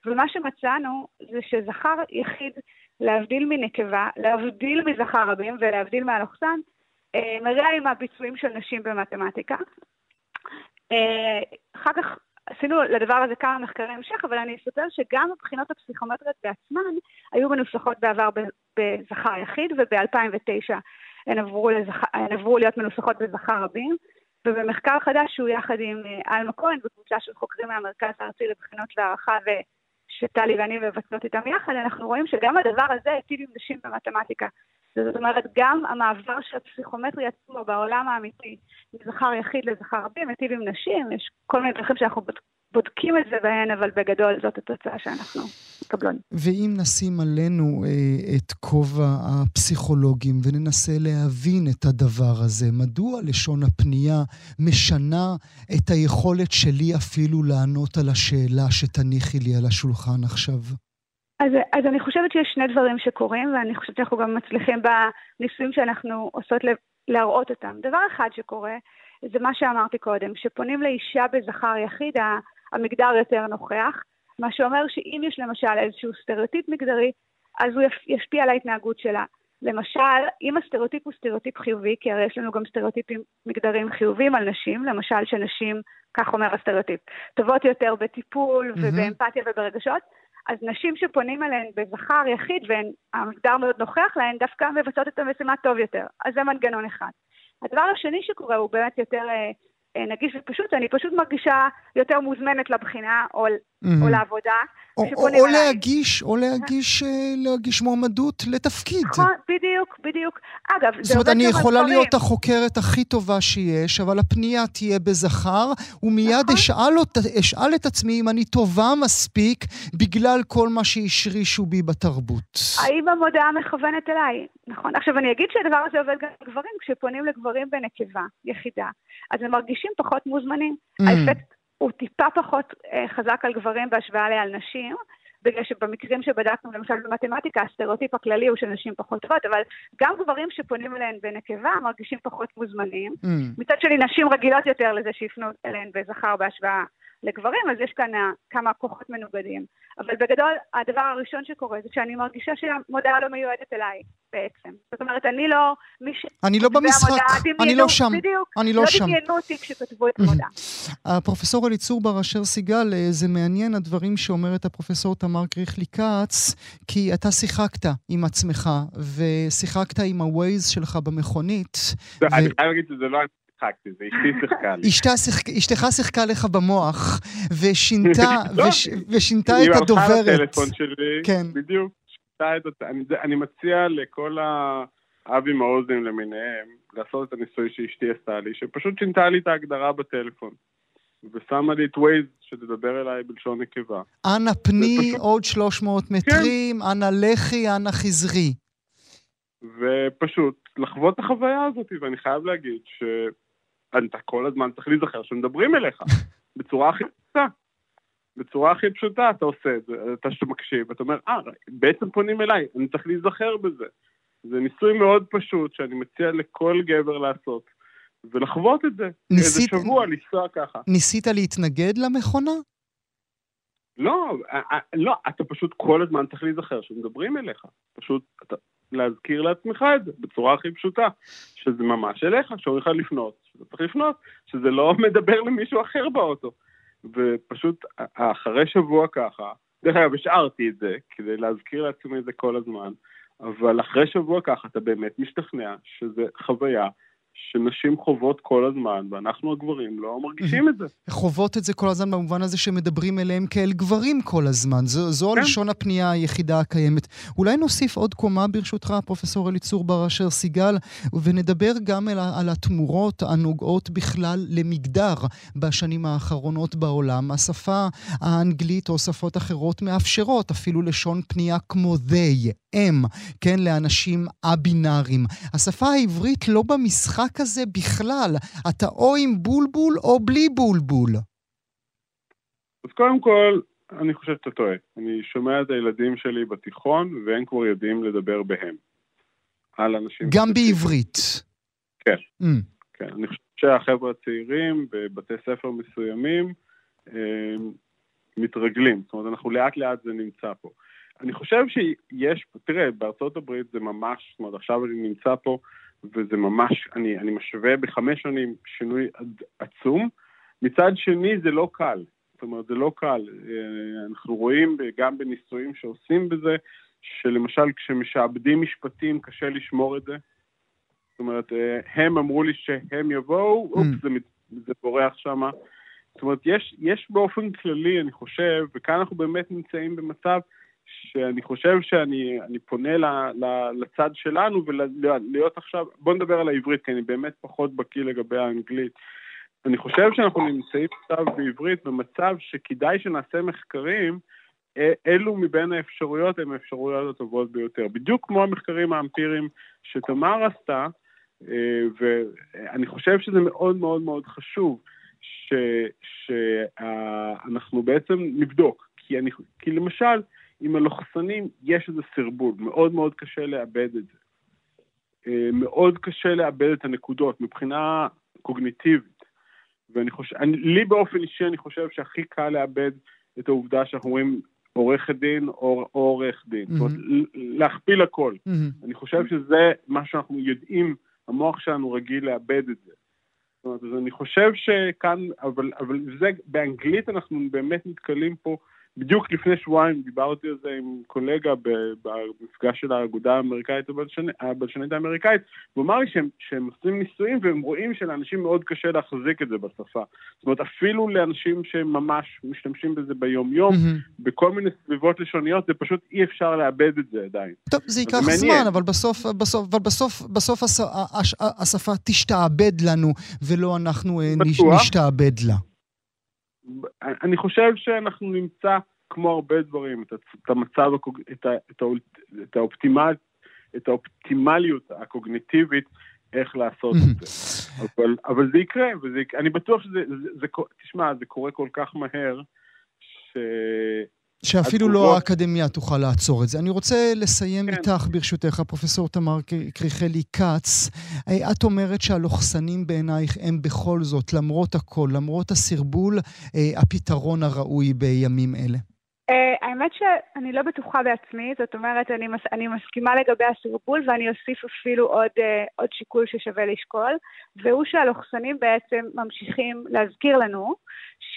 ומה שמצאנו זה שזכר יחיד, להבדיל מנקבה, להבדיל מזכר רבים ולהבדיל מהלוחסן, אה, מראה עם הביצועים של נשים במתמטיקה. אה, אחר כך עשינו לדבר הזה כמה מחקרי המשך, אבל אני אספר שגם הבחינות הפסיכומטריות בעצמן היו מנוסחות בעבר בזכר יחיד, וב-2009 הן עברו, לזכ... הן עברו להיות מנוסחות בזכר רבים, ובמחקר חדש שהוא יחד עם אה, עלמה כהן בקבוצה של חוקרים מהמרכז הארצי לבחינות והערכה ושטלי ואני מבצעות איתם יחד, אנחנו רואים שגם הדבר הזה היטיב עם נשים במתמטיקה. זאת אומרת, גם המעבר של הפסיכומטרי עצמו בעולם האמיתי, מזכר יחיד לזכר רבים, היטיב עם נשים, יש כל מיני דרכים שאנחנו בודקים את זה בהן, אבל בגדול זאת התוצאה שאנחנו מקבלות. ואם נשים עלינו אה, את כובע הפסיכולוגים וננסה להבין את הדבר הזה, מדוע לשון הפנייה משנה את היכולת שלי אפילו לענות על השאלה שתניחי לי על השולחן עכשיו? אז, אז אני חושבת שיש שני דברים שקורים, ואני חושבת שאנחנו גם מצליחים בניסויים שאנחנו עושות להראות אותם. דבר אחד שקורה, זה מה שאמרתי קודם, שפונים לאישה בזכר יחיד, המגדר יותר נוכח, מה שאומר שאם יש למשל איזשהו סטריאוטיפ מגדרי, אז הוא ישפיע על ההתנהגות שלה. למשל, אם הסטריאוטיפ הוא סטריאוטיפ חיובי, כי הרי יש לנו גם סטריאוטיפים מגדריים חיוביים על נשים, למשל שנשים, כך אומר הסטריאוטיפ, טובות יותר בטיפול mm-hmm. ובאמפתיה וברגשות, אז נשים שפונים אליהן בזכר יחיד והמגדר מאוד נוכח להן, דווקא מבצעות את המשימה טוב יותר. אז זה מנגנון אחד. הדבר השני שקורה הוא באמת יותר אה, אה, נגיש ופשוט, אני פשוט מרגישה יותר מוזמנת לבחינה או. או לעבודה. או, או, או להגיש, או להגיש, אה, להגיש מועמדות לתפקיד. נכון, בדיוק, בדיוק. אגב, זאת אומרת, אני יכולה להיות החוקרת הכי טובה שיש, אבל הפנייה תהיה בזכר, ומיד נכון. אשאל, אשאל את עצמי אם אני טובה מספיק בגלל כל מה שהשרישו בי בתרבות. האם המודעה מכוונת אליי? נכון. עכשיו, אני אגיד שהדבר הזה עובד גם לגברים, כשפונים לגברים בנקבה, יחידה, אז הם מרגישים פחות מוזמנים. Mm. האפקט הוא טיפה פחות אה, חזק על גברים בהשוואה לעל נשים, בגלל שבמקרים שבדקנו, למשל במתמטיקה, הסטריאוטיפ הכללי הוא שנשים פחות טובות, אבל גם גברים שפונים אליהן בנקבה מרגישים פחות מוזמנים. Mm. מצד שני, נשים רגילות יותר לזה שיפנו אליהן בזכר בהשוואה לגברים, אז יש כאן אה, כמה כוחות מנוגדים. אבל בגדול, הדבר הראשון שקורה זה שאני מרגישה שהמודעה לא מיועדת אליי בעצם. זאת אומרת, אני לא... מי ש... אני לא במשחק, אני לא שם. בדיוק. אני לא, לא שם. לא דמיינו אותי כשכתבו את המודעה. הפרופסור אליצור בר אשר סיגל, אה, זה מעניין הדברים שאומרת הפרופסור תמר קריכלי כץ, כי אתה שיחקת עם עצמך, ושיחקת עם הווייז שלך במכונית. אני חייב להגיד שזה לא שיחקתי, זה אשתי שיחקה לי. אשתך שיחקה לך במוח, ושינתה, לא, ושינתה את הדוברת. היא הלכה לטלפון שלי, כן. בדיוק, שינתה את אותה. אני מציע לכל האבי מעוזים למיניהם, לעשות את הניסוי שאשתי עשתה לי, שפשוט שינתה לי את ההגדרה בטלפון. ושמה לי את ווייז שתדבר אליי בלשון נקבה. אנא פני עוד 300 כן. מטרים, כן. אנא לכי, אנא חזרי. ופשוט לחוות את החוויה הזאת, ואני חייב להגיד ש... אתה כל הזמן צריך להיזכר שמדברים אליך, בצורה הכי פשוטה. בצורה הכי פשוטה אתה עושה את זה, אתה מקשיב, אתה אומר, אה, בעצם פונים אליי, אני צריך להיזכר בזה. זה ניסוי מאוד פשוט שאני מציע לכל גבר לעשות, ולחוות את זה. ניסית... איזה שבוע לנסוע ככה. ניסית להתנגד למכונה? לא, אה, אה, לא, אתה פשוט כל הזמן צריך להיזכר שמדברים אליך. פשוט אתה, להזכיר לעצמך את זה בצורה הכי פשוטה, שזה ממש אליך, שאומרים לך לפנות, שאתה צריך לפנות, שזה לא מדבר למישהו אחר באוטו. ופשוט אחרי שבוע ככה, דרך אגב, השארתי את זה כדי להזכיר לעצמי את זה כל הזמן, אבל אחרי שבוע ככה אתה באמת משתכנע שזה חוויה שנשים חוות כל הזמן, ואנחנו הגברים לא מרגישים את זה. חוות את זה כל הזמן במובן הזה שמדברים אליהם כאל גברים כל הזמן. זו, זו כן. לשון הפנייה היחידה הקיימת. אולי נוסיף עוד קומה ברשותך, פרופסור אליצור בר אשר סיגל, ונדבר גם על, על התמורות הנוגעות בכלל למגדר בשנים האחרונות בעולם. השפה האנגלית או שפות אחרות מאפשרות אפילו לשון פנייה כמו they, הם, כן, לאנשים א-בינאריים. השפה העברית לא במשחק המשחק הזה בכלל? אתה או עם בולבול או בלי בולבול. אז קודם כל, אני חושב שאתה טועה. אני שומע את הילדים שלי בתיכון, והם כבר יודעים לדבר בהם. על אנשים... גם בעברית. כן. Mm. כן. אני חושב שהחבר'ה הצעירים בבתי ספר מסוימים הם, מתרגלים. זאת אומרת, אנחנו לאט לאט זה נמצא פה. אני חושב שיש, תראה, בארצות הברית זה ממש, זאת אומרת, עכשיו אני נמצא פה וזה ממש, אני, אני משווה בחמש שנים שינוי עצום. מצד שני זה לא קל, זאת אומרת זה לא קל. אה, אנחנו רואים גם בניסויים שעושים בזה, שלמשל כשמשעבדים משפטים קשה לשמור את זה. זאת אומרת, אה, הם אמרו לי שהם יבואו, אופס, mm. זה, זה בורח שמה. זאת אומרת, יש, יש באופן כללי, אני חושב, וכאן אנחנו באמת נמצאים במצב שאני חושב שאני פונה ל, ל, לצד שלנו ולהיות עכשיו, בוא נדבר על העברית, כי אני באמת פחות בקיא לגבי האנגלית. אני חושב שאנחנו נמצאים עכשיו בעברית במצב שכדאי שנעשה מחקרים, אלו מבין האפשרויות הן האפשרויות הטובות ביותר. בדיוק כמו המחקרים האמפיריים שתמר עשתה, ואני חושב שזה מאוד מאוד מאוד חשוב שאנחנו בעצם נבדוק. כי, אני, כי למשל, עם הלוחסנים יש איזה סרבול, מאוד מאוד קשה לאבד את זה. אה, מאוד קשה לאבד את הנקודות מבחינה קוגניטיבית. ואני חושב, אני, לי באופן אישי אני חושב שהכי קל לאבד את העובדה שאנחנו אומרים עורכת דין או, או עורך דין. Mm-hmm. זאת אומרת, להכפיל הכל. Mm-hmm. אני חושב שזה מה שאנחנו יודעים, המוח שלנו רגיל לאבד את זה. זאת אומרת, אז אני חושב שכאן, אבל, אבל זה, באנגלית אנחנו באמת נתקלים פה בדיוק לפני שבועיים דיברתי על זה עם קולגה במפגש של האגודה האמריקאית הבלשנית האמריקאית, והוא אמר לי שהם, שהם עושים ניסויים והם רואים שלאנשים מאוד קשה להחזיק את זה בשפה. זאת אומרת, אפילו לאנשים שממש משתמשים בזה ביום-יום, mm-hmm. בכל מיני סביבות לשוניות, זה פשוט אי אפשר לאבד את זה עדיין. טוב, זה ייקח זמן, אבל בסוף, בסוף, אבל בסוף, בסוף הש, הש, השפה תשתעבד לנו, ולא אנחנו אה, בטוח. נשתעבד לה. אני חושב שאנחנו נמצא, כמו הרבה דברים, את המצב, את, ה, את, ה, את, האופטימל, את האופטימליות הקוגניטיבית, איך לעשות את זה. אבל, אבל זה יקרה, וזה, אני בטוח שזה, זה, זה, תשמע, זה קורה כל כך מהר, ש... שאפילו לא האקדמיה תוכל לעצור את זה. אני רוצה לסיים כן. איתך, ברשותך, פרופסור תמר קריכלי כץ. אה, את אומרת שהלוכסנים בעינייך הם בכל זאת, למרות הכל, למרות הסרבול, אה, הפתרון הראוי בימים אלה. Uh, האמת שאני לא בטוחה בעצמי, זאת אומרת, אני, מס, אני מסכימה לגבי הסרבול ואני אוסיף אפילו עוד, עוד שיקול ששווה לשקול, והוא שהלוכסנים בעצם ממשיכים להזכיר לנו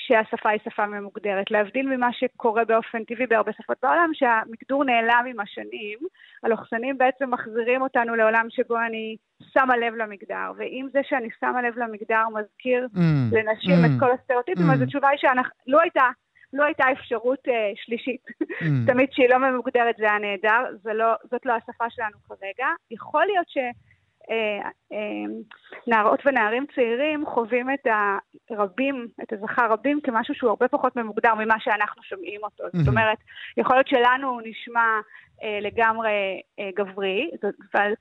שהשפה היא שפה ממוגדרת. להבדיל ממה שקורה באופן טבעי בהרבה שפות בעולם, שהמקדור נעלם עם השנים, הלוכסנים בעצם מחזירים אותנו לעולם שבו אני שמה לב למגדר, ואם זה שאני שמה לב למגדר מזכיר mm, לנשים mm, את כל הסטריאוטיפים, mm. אז התשובה היא שלא לא הייתה לא הייתה אפשרות uh, שלישית. Mm. תמיד שהיא לא ממוגדרת זה היה נהדר, לא, זאת לא השפה שלנו כרגע. יכול להיות ש... אה, אה, נערות ונערים צעירים חווים את הרבים, את הזכר רבים, כמשהו שהוא הרבה פחות ממוגדר ממה שאנחנו שומעים אותו. זאת אומרת, יכול להיות שלנו הוא נשמע אה, לגמרי גברי,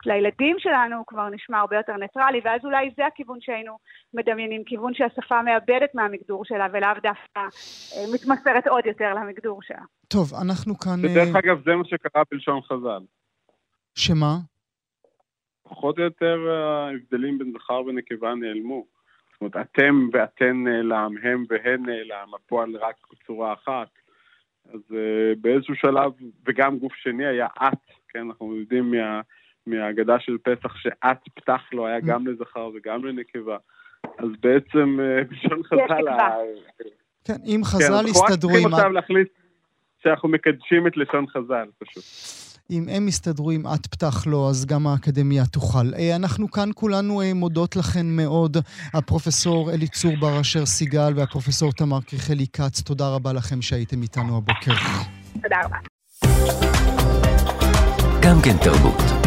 ולילדים שלנו הוא כבר נשמע הרבה יותר ניטרלי, ואז אולי זה הכיוון שהיינו מדמיינים, כיוון שהשפה מאבדת מהמגדור שלה, ולאו דווקא מתמסרת עוד יותר למגדור שלה. טוב, אנחנו כאן... ודרך אגב, זה מה שקרה בלשון חז"ל. שמה? פחות או יותר ההבדלים בין זכר ונקבה נעלמו. זאת אומרת, אתם ואתן נעלם, הם והן נעלם, הפועל רק בצורה אחת. אז uh, באיזשהו שלב, וגם גוף שני היה את, כן, אנחנו יודעים מה, מהאגדה של פסח שאת פתח לו היה גם לזכר וגם לנקבה. אז בעצם uh, בלשון חז"ל... כן, אם חז"ל הסתדרו עם... כן, אנחנו רק צריכים עכשיו להחליט שאנחנו מקדשים את לשון חז"ל, פשוט. אם הם יסתדרו עם את פתח לו, אז גם האקדמיה תוכל. אה, אנחנו כאן כולנו אה, מודות לכן מאוד, הפרופסור אליצור בר אשר סיגל והפרופסור תמר קריכלי כץ, תודה רבה לכם שהייתם איתנו הבוקר. תודה רבה. גם כן תרבות.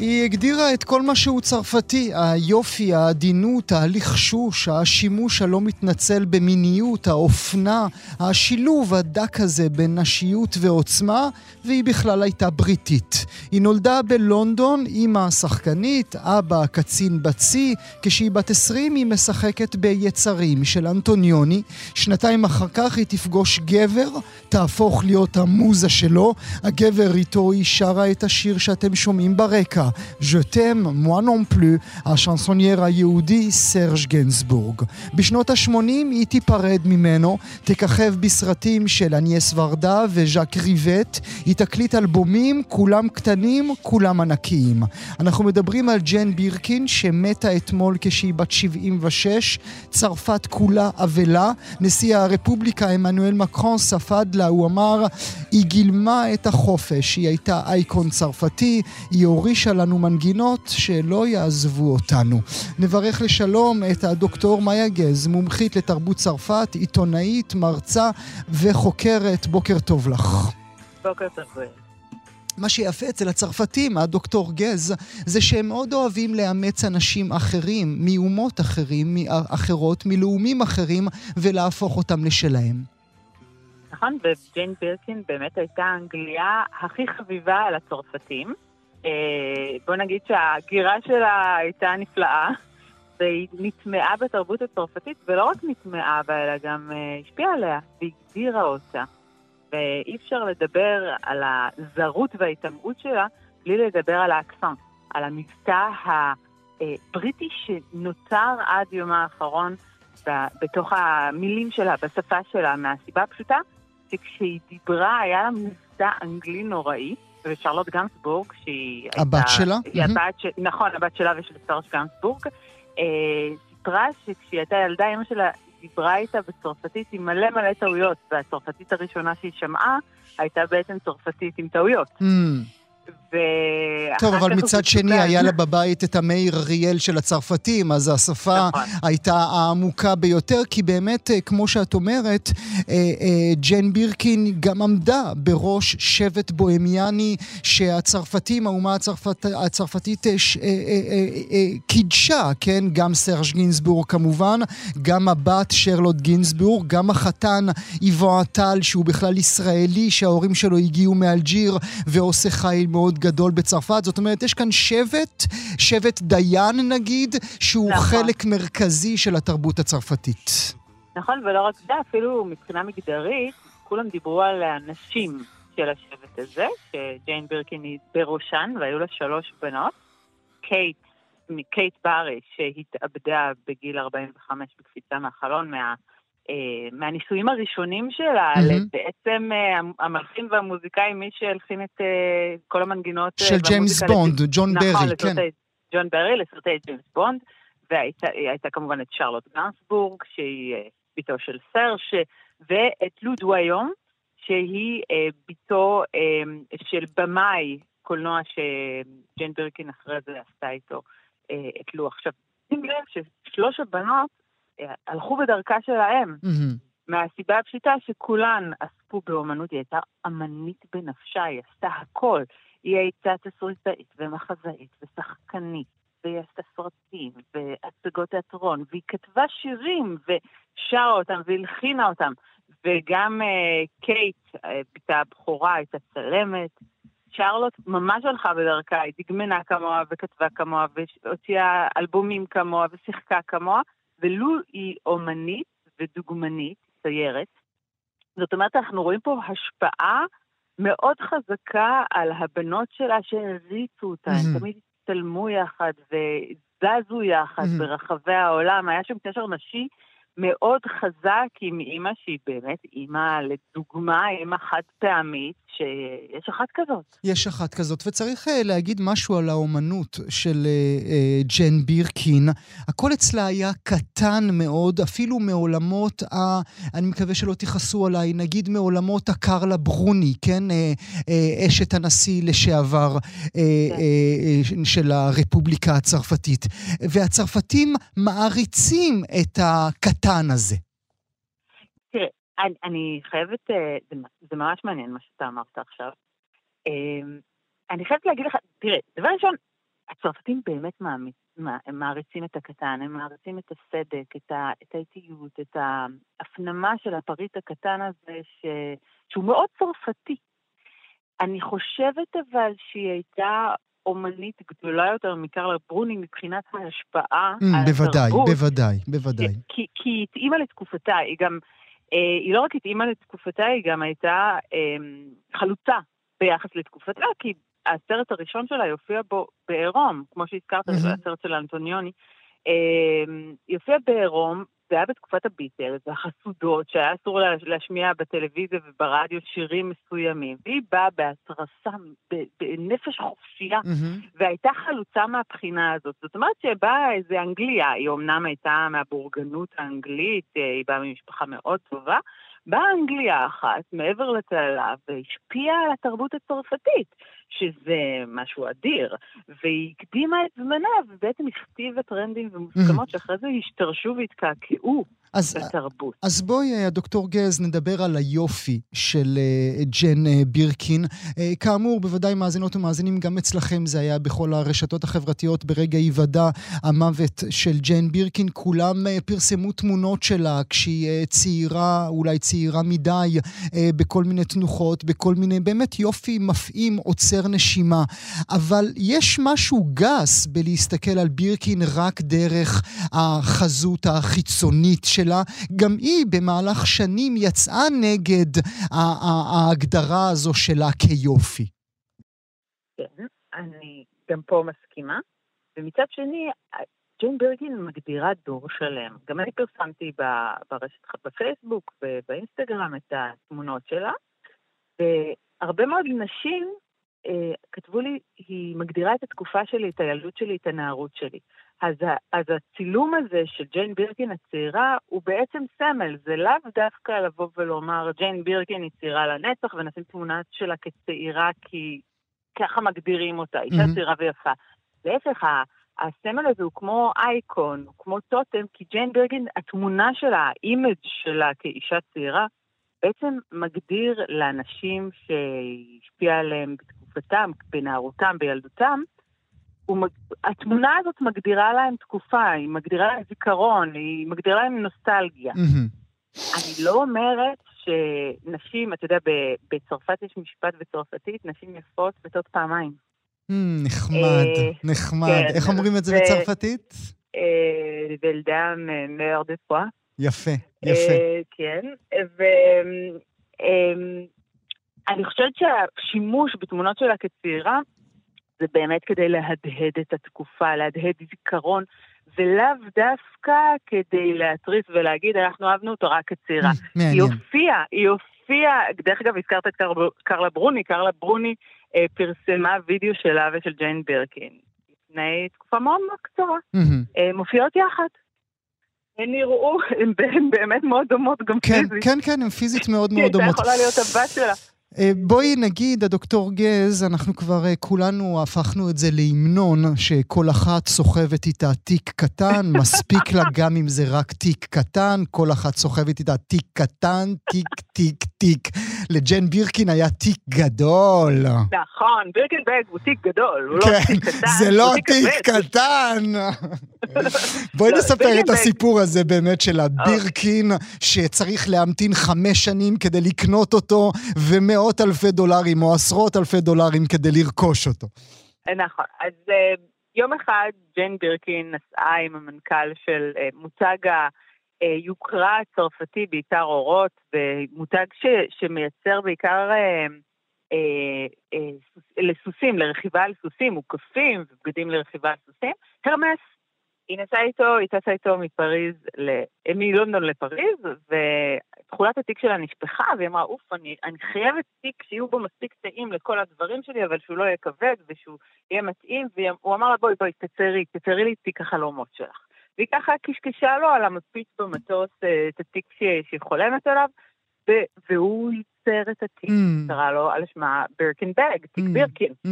היא הגדירה את כל מה שהוא צרפתי, היופי, העדינות, הלחשוש, השימוש הלא מתנצל במיניות, האופנה, השילוב הדק הזה בין נשיות ועוצמה, והיא בכלל הייתה בריטית. היא נולדה בלונדון, אימא שחקנית, אבא קצין בצי, כשהיא בת 20 היא משחקת ביצרים של אנטוניוני. שנתיים אחר כך היא תפגוש גבר, תהפוך להיות המוזה שלו. הגבר איתו היא שרה את השיר שאתם שומעים ברקע. Je t'aime, moi non plus, השנסונייר היהודי סרג' גנסבורג. בשנות ה-80 היא תיפרד ממנו, תככב בסרטים של אניאס ורדה וז'אק ריבט, היא תקליט אלבומים, כולם קטנים, כולם ענקיים. אנחנו מדברים על ג'ן בירקין, שמתה אתמול כשהיא בת 76, צרפת כולה אבלה, נשיא הרפובליקה עמנואל מקרון ספד לה, הוא אמר, היא גילמה את החופש, היא הייתה אייקון צרפתי, היא הורישה לנו מנגינות שלא יעזבו אותנו. נברך לשלום את הדוקטור מאיה גז, מומחית לתרבות צרפת, עיתונאית, מרצה וחוקרת. בוקר טוב לך. בוקר טוב. מה שיפה אצל הצרפתים, הדוקטור גז, זה שהם מאוד אוהבים לאמץ אנשים אחרים, מאומות אחרים, אחרות, מלאומים אחרים, ולהפוך אותם לשלהם. נכון, וג'יין בירקין באמת הייתה האנגליה הכי חביבה על הצרפתים. אה, בוא נגיד שהגירה שלה הייתה נפלאה, והיא נטמעה בתרבות הצרפתית, ולא רק נטמעה בה, אלא גם אה, השפיעה עליה, והגדירה אותה. ואי אפשר לדבר על הזרות וההיטמעות שלה בלי לדבר על האקסן, על המבטא הבריטי שנוצר עד יומה האחרון בתוך המילים שלה, בשפה שלה, מהסיבה הפשוטה שכשהיא דיברה היה לה מבטא אנגלי נוראי. ושרלוט גנסבורג, שהיא הבת הייתה... שלה? היא mm-hmm. הבת ש... נכון, הבת שלה ושל סרש גנסבורג. אה, סיפרה שכשהיא הייתה ילדה, אמא שלה דיברה איתה בצרפתית עם מלא מלא טעויות, והצרפתית הראשונה שהיא שמעה הייתה בעצם צרפתית עם טעויות. Mm. ו... טוב, אבל מצד שני היה לה בבית את המאיר אריאל של הצרפתים, אז השפה נכון. הייתה העמוקה ביותר, כי באמת, אה, כמו שאת אומרת, אה, אה, ג'ן בירקין גם עמדה בראש שבט בוהמיאני שהצרפתים, האומה הצרפת, הצרפתית קידשה, כן? גם סרש גינסבורג כמובן, גם הבת שרלוט גינסבורג, גם החתן איבו עטל, שהוא בכלל ישראלי, שההורים שלו הגיעו מאלג'יר ועושה חיל מאוד גדול בצרפת. זאת אומרת, יש כאן שבט, שבט ג'יין נגיד, שהוא נכון. חלק מרכזי של התרבות הצרפתית. נכון, ולא רק זה, אפילו מבחינה מגדרית, כולם דיברו על הנשים של השבט הזה, שג'יין בירקין היא בראשן, והיו לה שלוש בנות. קייט, קייט בארי, שהתאבדה בגיל 45 בקפיצה מהחלון, מה... אה, מהנישואים הראשונים שלה, mm-hmm. בעצם אה, המלחין והמוזיקאי, מי שהלחין את אה, כל המנגינות... של ג'יימס בונד, ג'ון ברי, נכון, כן. ג'ון ברי, לסרטי ג'יימס בונד, והייתה כמובן את שרלוט גנסבורג, שהיא בתו של סרש, ואת לוד וויום, שהיא בתו של במאי קולנוע שג'יין ברקין אחרי זה עשתה איתו את לוח. עכשיו, שים לב ששלוש הבנות הלכו בדרכה של האם. Mm-hmm. מהסיבה הפשוטה שכולן עסקו באומנות, היא הייתה אמנית בנפשה, היא עשתה הכל. היא הייתה תסריטאית ומחזאית ושחקנית, והיא עשתה סרטים והצגות תיאטרון, והיא כתבה שירים ושרה אותם והלחינה אותם. וגם uh, קייט, uh, בתה הבכורה, הייתה צלמת. שרלוט ממש הלכה בדרכה, היא דגמנה כמוה וכתבה כמוה והוציאה אלבומים כמוה ושיחקה כמוה, ולו היא אומנית ודוגמנית, ציירת, זאת אומרת, אנחנו רואים פה השפעה מאוד חזקה על הבנות שלה שהריצו אותה, מהמם. הם תמיד הצטלמו יחד וזזו יחד מהמם. ברחבי העולם, היה שם קשר נשי מאוד חזק עם אימא שהיא באמת אימא, לדוגמה, אימא חד פעמית, שיש אחת כזאת. יש אחת כזאת, וצריך אה, להגיד משהו על האומנות של אה, אה, ג'ן בירקין. הכל אצלה היה קטן מאוד, אפילו מעולמות ה... אני מקווה שלא תכעסו עליי, נגיד מעולמות הקרלה ברוני, כן? אה, אה, אשת הנשיא לשעבר אה, כן. אה, אה, של הרפובליקה הצרפתית. והצרפתים מעריצים את הקטן הזה. אני, אני חייבת, אה, זה, זה ממש מעניין מה שאתה אמרת עכשיו. אה, אני חייבת להגיד לך, תראה, דבר ראשון, הצרפתים באמת מעמיד, מה, הם מעריצים את הקטן, הם מעריצים את הסדק, את, ה, את האיטיות, את ההפנמה של הפריט הקטן הזה, ש, שהוא מאוד צרפתי. אני חושבת אבל שהיא הייתה אומנית גדולה יותר מקרלה ברוני מבחינת ההשפעה Mm, על בוודאי, התרבות. בוודאי, בוודאי. כי, כי היא התאימה לתקופתה, היא גם, היא לא רק התאימה לתקופתה, היא גם הייתה אה, חלוצה ביחח לתקופתה, כי הסרט הראשון שלה יופיע בו בעירום, כמו שהזכרת, הסרט של אנטוניוני. אה, היא הופיעה בעירום, זה היה בתקופת הביטלס, החסודות, שהיה אסור לה- להשמיע בטלוויזיה וברדיו שירים מסוימים, והיא באה בהתרסה, בנפש חופשייה, מהמם. והייתה חלוצה מהבחינה הזאת. זאת אומרת שבאה איזה אנגליה, היא אמנם הייתה מהבורגנות האנגלית, אה, היא באה ממשפחה מאוד טובה, באה אנגליה אחת מעבר לתעלה והשפיעה על התרבות הצרפתית, שזה משהו אדיר, והיא הקדימה את זמנה ובעצם הכתיבה טרנדים ומוסכמות שאחרי זה השתרשו והתקעקעו אז בתרבות. אז בואי, אה, דוקטור גז, נדבר על היופי של אה, ג'ן אה, בירקין. אה, כאמור, בוודאי מאזינות ומאזינים, גם אצלכם זה היה בכל הרשתות החברתיות ברגע היוודע המוות של ג'ן בירקין. כולם אה, פרסמו תמונות שלה כשהיא אה, צעירה, אולי צעירה מדי, אה, בכל מיני תנוחות, בכל מיני, באמת יופי מפעים, עוצר נשימה. אבל יש משהו גס בלהסתכל על בירקין רק דרך החזות החיצונית שלה. גם היא במהלך שנים יצאה נגד ההגדרה הזו שלה כיופי. כן, אני גם פה מסכימה. ומצד שני, ג'יין ברגין מגדירה דור שלם. גם אני פרסמתי ברשת, בפייסבוק ובאינסטגרם את התמונות שלה, והרבה מאוד נשים כתבו לי, היא מגדירה את התקופה שלי, את הילדות שלי, את הנערות שלי. אז, ה- אז הצילום הזה של ג'יין בירקין הצעירה הוא בעצם סמל, זה לאו דווקא לבוא ולומר ג'יין בירקין היא צעירה לנצח ונשים תמונה שלה כצעירה כי ככה מגדירים אותה, אישה מהמם. צעירה ויפה. להפך, הסמל הזה הוא כמו אייקון, הוא כמו טוטם, כי ג'יין בירקין, התמונה שלה, ה image שלה כאישה צעירה, בעצם מגדיר לאנשים שהשפיע עליהם בתקופתם, בנערותם, בילדותם, הוא מג... התמונה הזאת מגדירה להם תקופה, היא מגדירה להם זיכרון, היא מגדירה להם נוסטלגיה. אני לא אומרת שנשים, אתה יודע, בצרפת יש משפט בצרפתית, נשים יפות מתות פעמיים. נחמד, אה, נחמד. כן, איך אומרים את זה בצרפתית? וילדם מאור דה פואה. יפה, יפה. אה, כן, ואני חושבת שהשימוש בתמונות שלה כצעירה זה באמת כדי להדהד את התקופה, להדהד זיכרון, ולאו דווקא כדי להתריס ולהגיד, אנחנו אהבנו אותו רק כצעירה. היא מעניין. הופיעה, היא הופיעה, דרך אגב, הזכרת את קרלה, קרלה ברוני, קרלה ברוני אה, פרסמה וידאו שלה ושל ג'יין ברקין לפני תקופה מאוד מאוד קצרה. אה, מופיעות יחד. הן נראו, הן באמת מאוד דומות גם כן, פיזית. כן, כן, הן פיזית מאוד היא מאוד הייתה דומות. יכולה להיות הבת שלה. אה, בואי נגיד, הדוקטור גז, אנחנו כבר אה, כולנו הפכנו את זה להמנון, שכל אחת סוחבת איתה תיק קטן, מספיק לה גם אם זה רק תיק קטן, כל אחת סוחבת איתה תיק קטן, תיק, תיק, תיק. לג'ן בירקין היה תיק גדול. נכון, בירקנבג הוא תיק גדול, הוא לא כן, תיק קטן, זה לא תיק. קטן. בואי לא, נספר את הסיפור הזה באמת של הבירקין, שצריך להמתין חמש שנים כדי לקנות אותו, ומאות אלפי דולרים או עשרות אלפי דולרים כדי לרכוש אותו. נכון, אז אה, יום אחד ג'יין בירקין נסעה עם המנכ"ל של אה, מותג אה, יוקרה צרפתי, בעיקר אורות, ומותג ש, שמייצר בעיקר אה, אה, אה, לסוסים, לרכיבה על סוסים, מוקפים ובגדים לרכיבה על סוסים. הרמס, היא נסעה איתו, היא טסה איתו מפריז, ל... מלונדון לפריז, ותכולת התיק שלה נשפכה, והיא אמרה, אוף, אני, אני חייבת תיק שיהיו בו מספיק תאים לכל הדברים שלי, אבל שהוא לא יהיה כבד ושהוא יהיה מתאים, והוא אמר לה, בואי, בואי, תציירי, תציירי לי תיק החלומות שלך. והיא ככה קשקשה לו על המפיץ במטוס אה, את התיק שהיא חולמת עליו, והוא ייצר את התיק, mm. קרא לו על שמה בירקין בג, תיק mm. בירקין. Mm.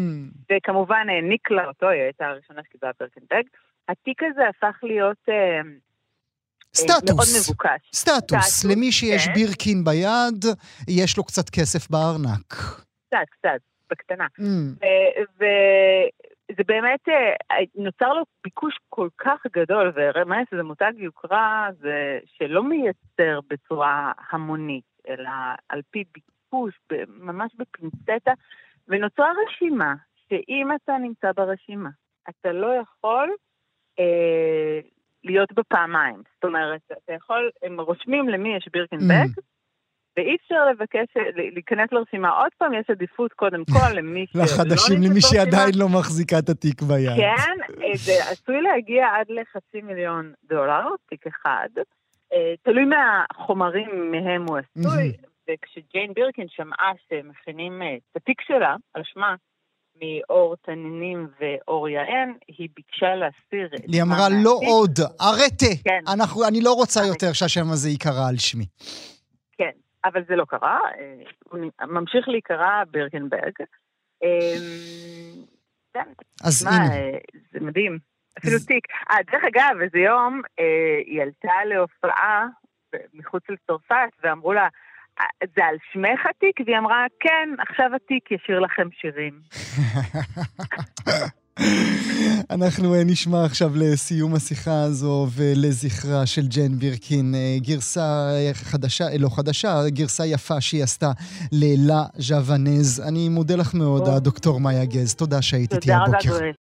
וכמובן העניק לה אותו, היא הייתה הראשונה שקיבלה בירקין בג. התיק הזה הפך להיות אה, אה סטטוס, מאוד מבוקש. סטטוס, סטטוס למי שיש כן. בירקין ביד, יש לו קצת כסף בארנק. קצת, קצת, בקטנה. Mm. זה באמת, אה, נוצר לו ביקוש כל כך גדול, ורמז זה מותג יוקרה זה שלא מייצר בצורה המונית, אלא על פי ביקוש, ממש בפינצטה, ונוצרה רשימה, שאם אתה נמצא ברשימה, אתה לא יכול אה, להיות בפעמיים. זאת אומרת, אתה יכול, הם רושמים למי יש בירקנבק, mm. ואי אפשר לבקש, להיכנס לרשימה. עוד פעם, יש עדיפות קודם כל למי ש... לחדשים, למי שעדיין לא מחזיקה את התיק ביד. כן, זה עשוי להגיע עד לחצי מיליון דולר, תיק אחד. אה, תלוי מהחומרים מהם הוא עשוי, וכשג'יין בירקין שמעה שמכינים אה, את התיק שלה על שמה, מאור תנינים ואור יען, היא ביקשה להסיר את... היא אמרה, לא עוד, ארטה. כן. אני לא רוצה יותר שהשם הזה ייקרא על שמי. כן, אבל זה לא קרה, אה, הוא ממשיך להיקרא בירקנברג. אמ, כן, אז הנה. אה, זה מדהים, אפילו תיק. אה, דרך אגב, איזה יום אה, היא עלתה להופעה מחוץ לצרפת, ואמרו לה, זה על שמך התיק? והיא אמרה, כן, עכשיו התיק ישיר לכם שירים. אנחנו אה, נשמע עכשיו לסיום השיחה הזו ולזכרה של ג'ן בירקין אה, גרסה אה, חדשה, לא חדשה, גרסה יפה שהיא עשתה ללה ז'וונז. אני מודה לך מאוד, הדוקטור מאיה גז. תודה שהיית איתי הבוקר. תודה רבה,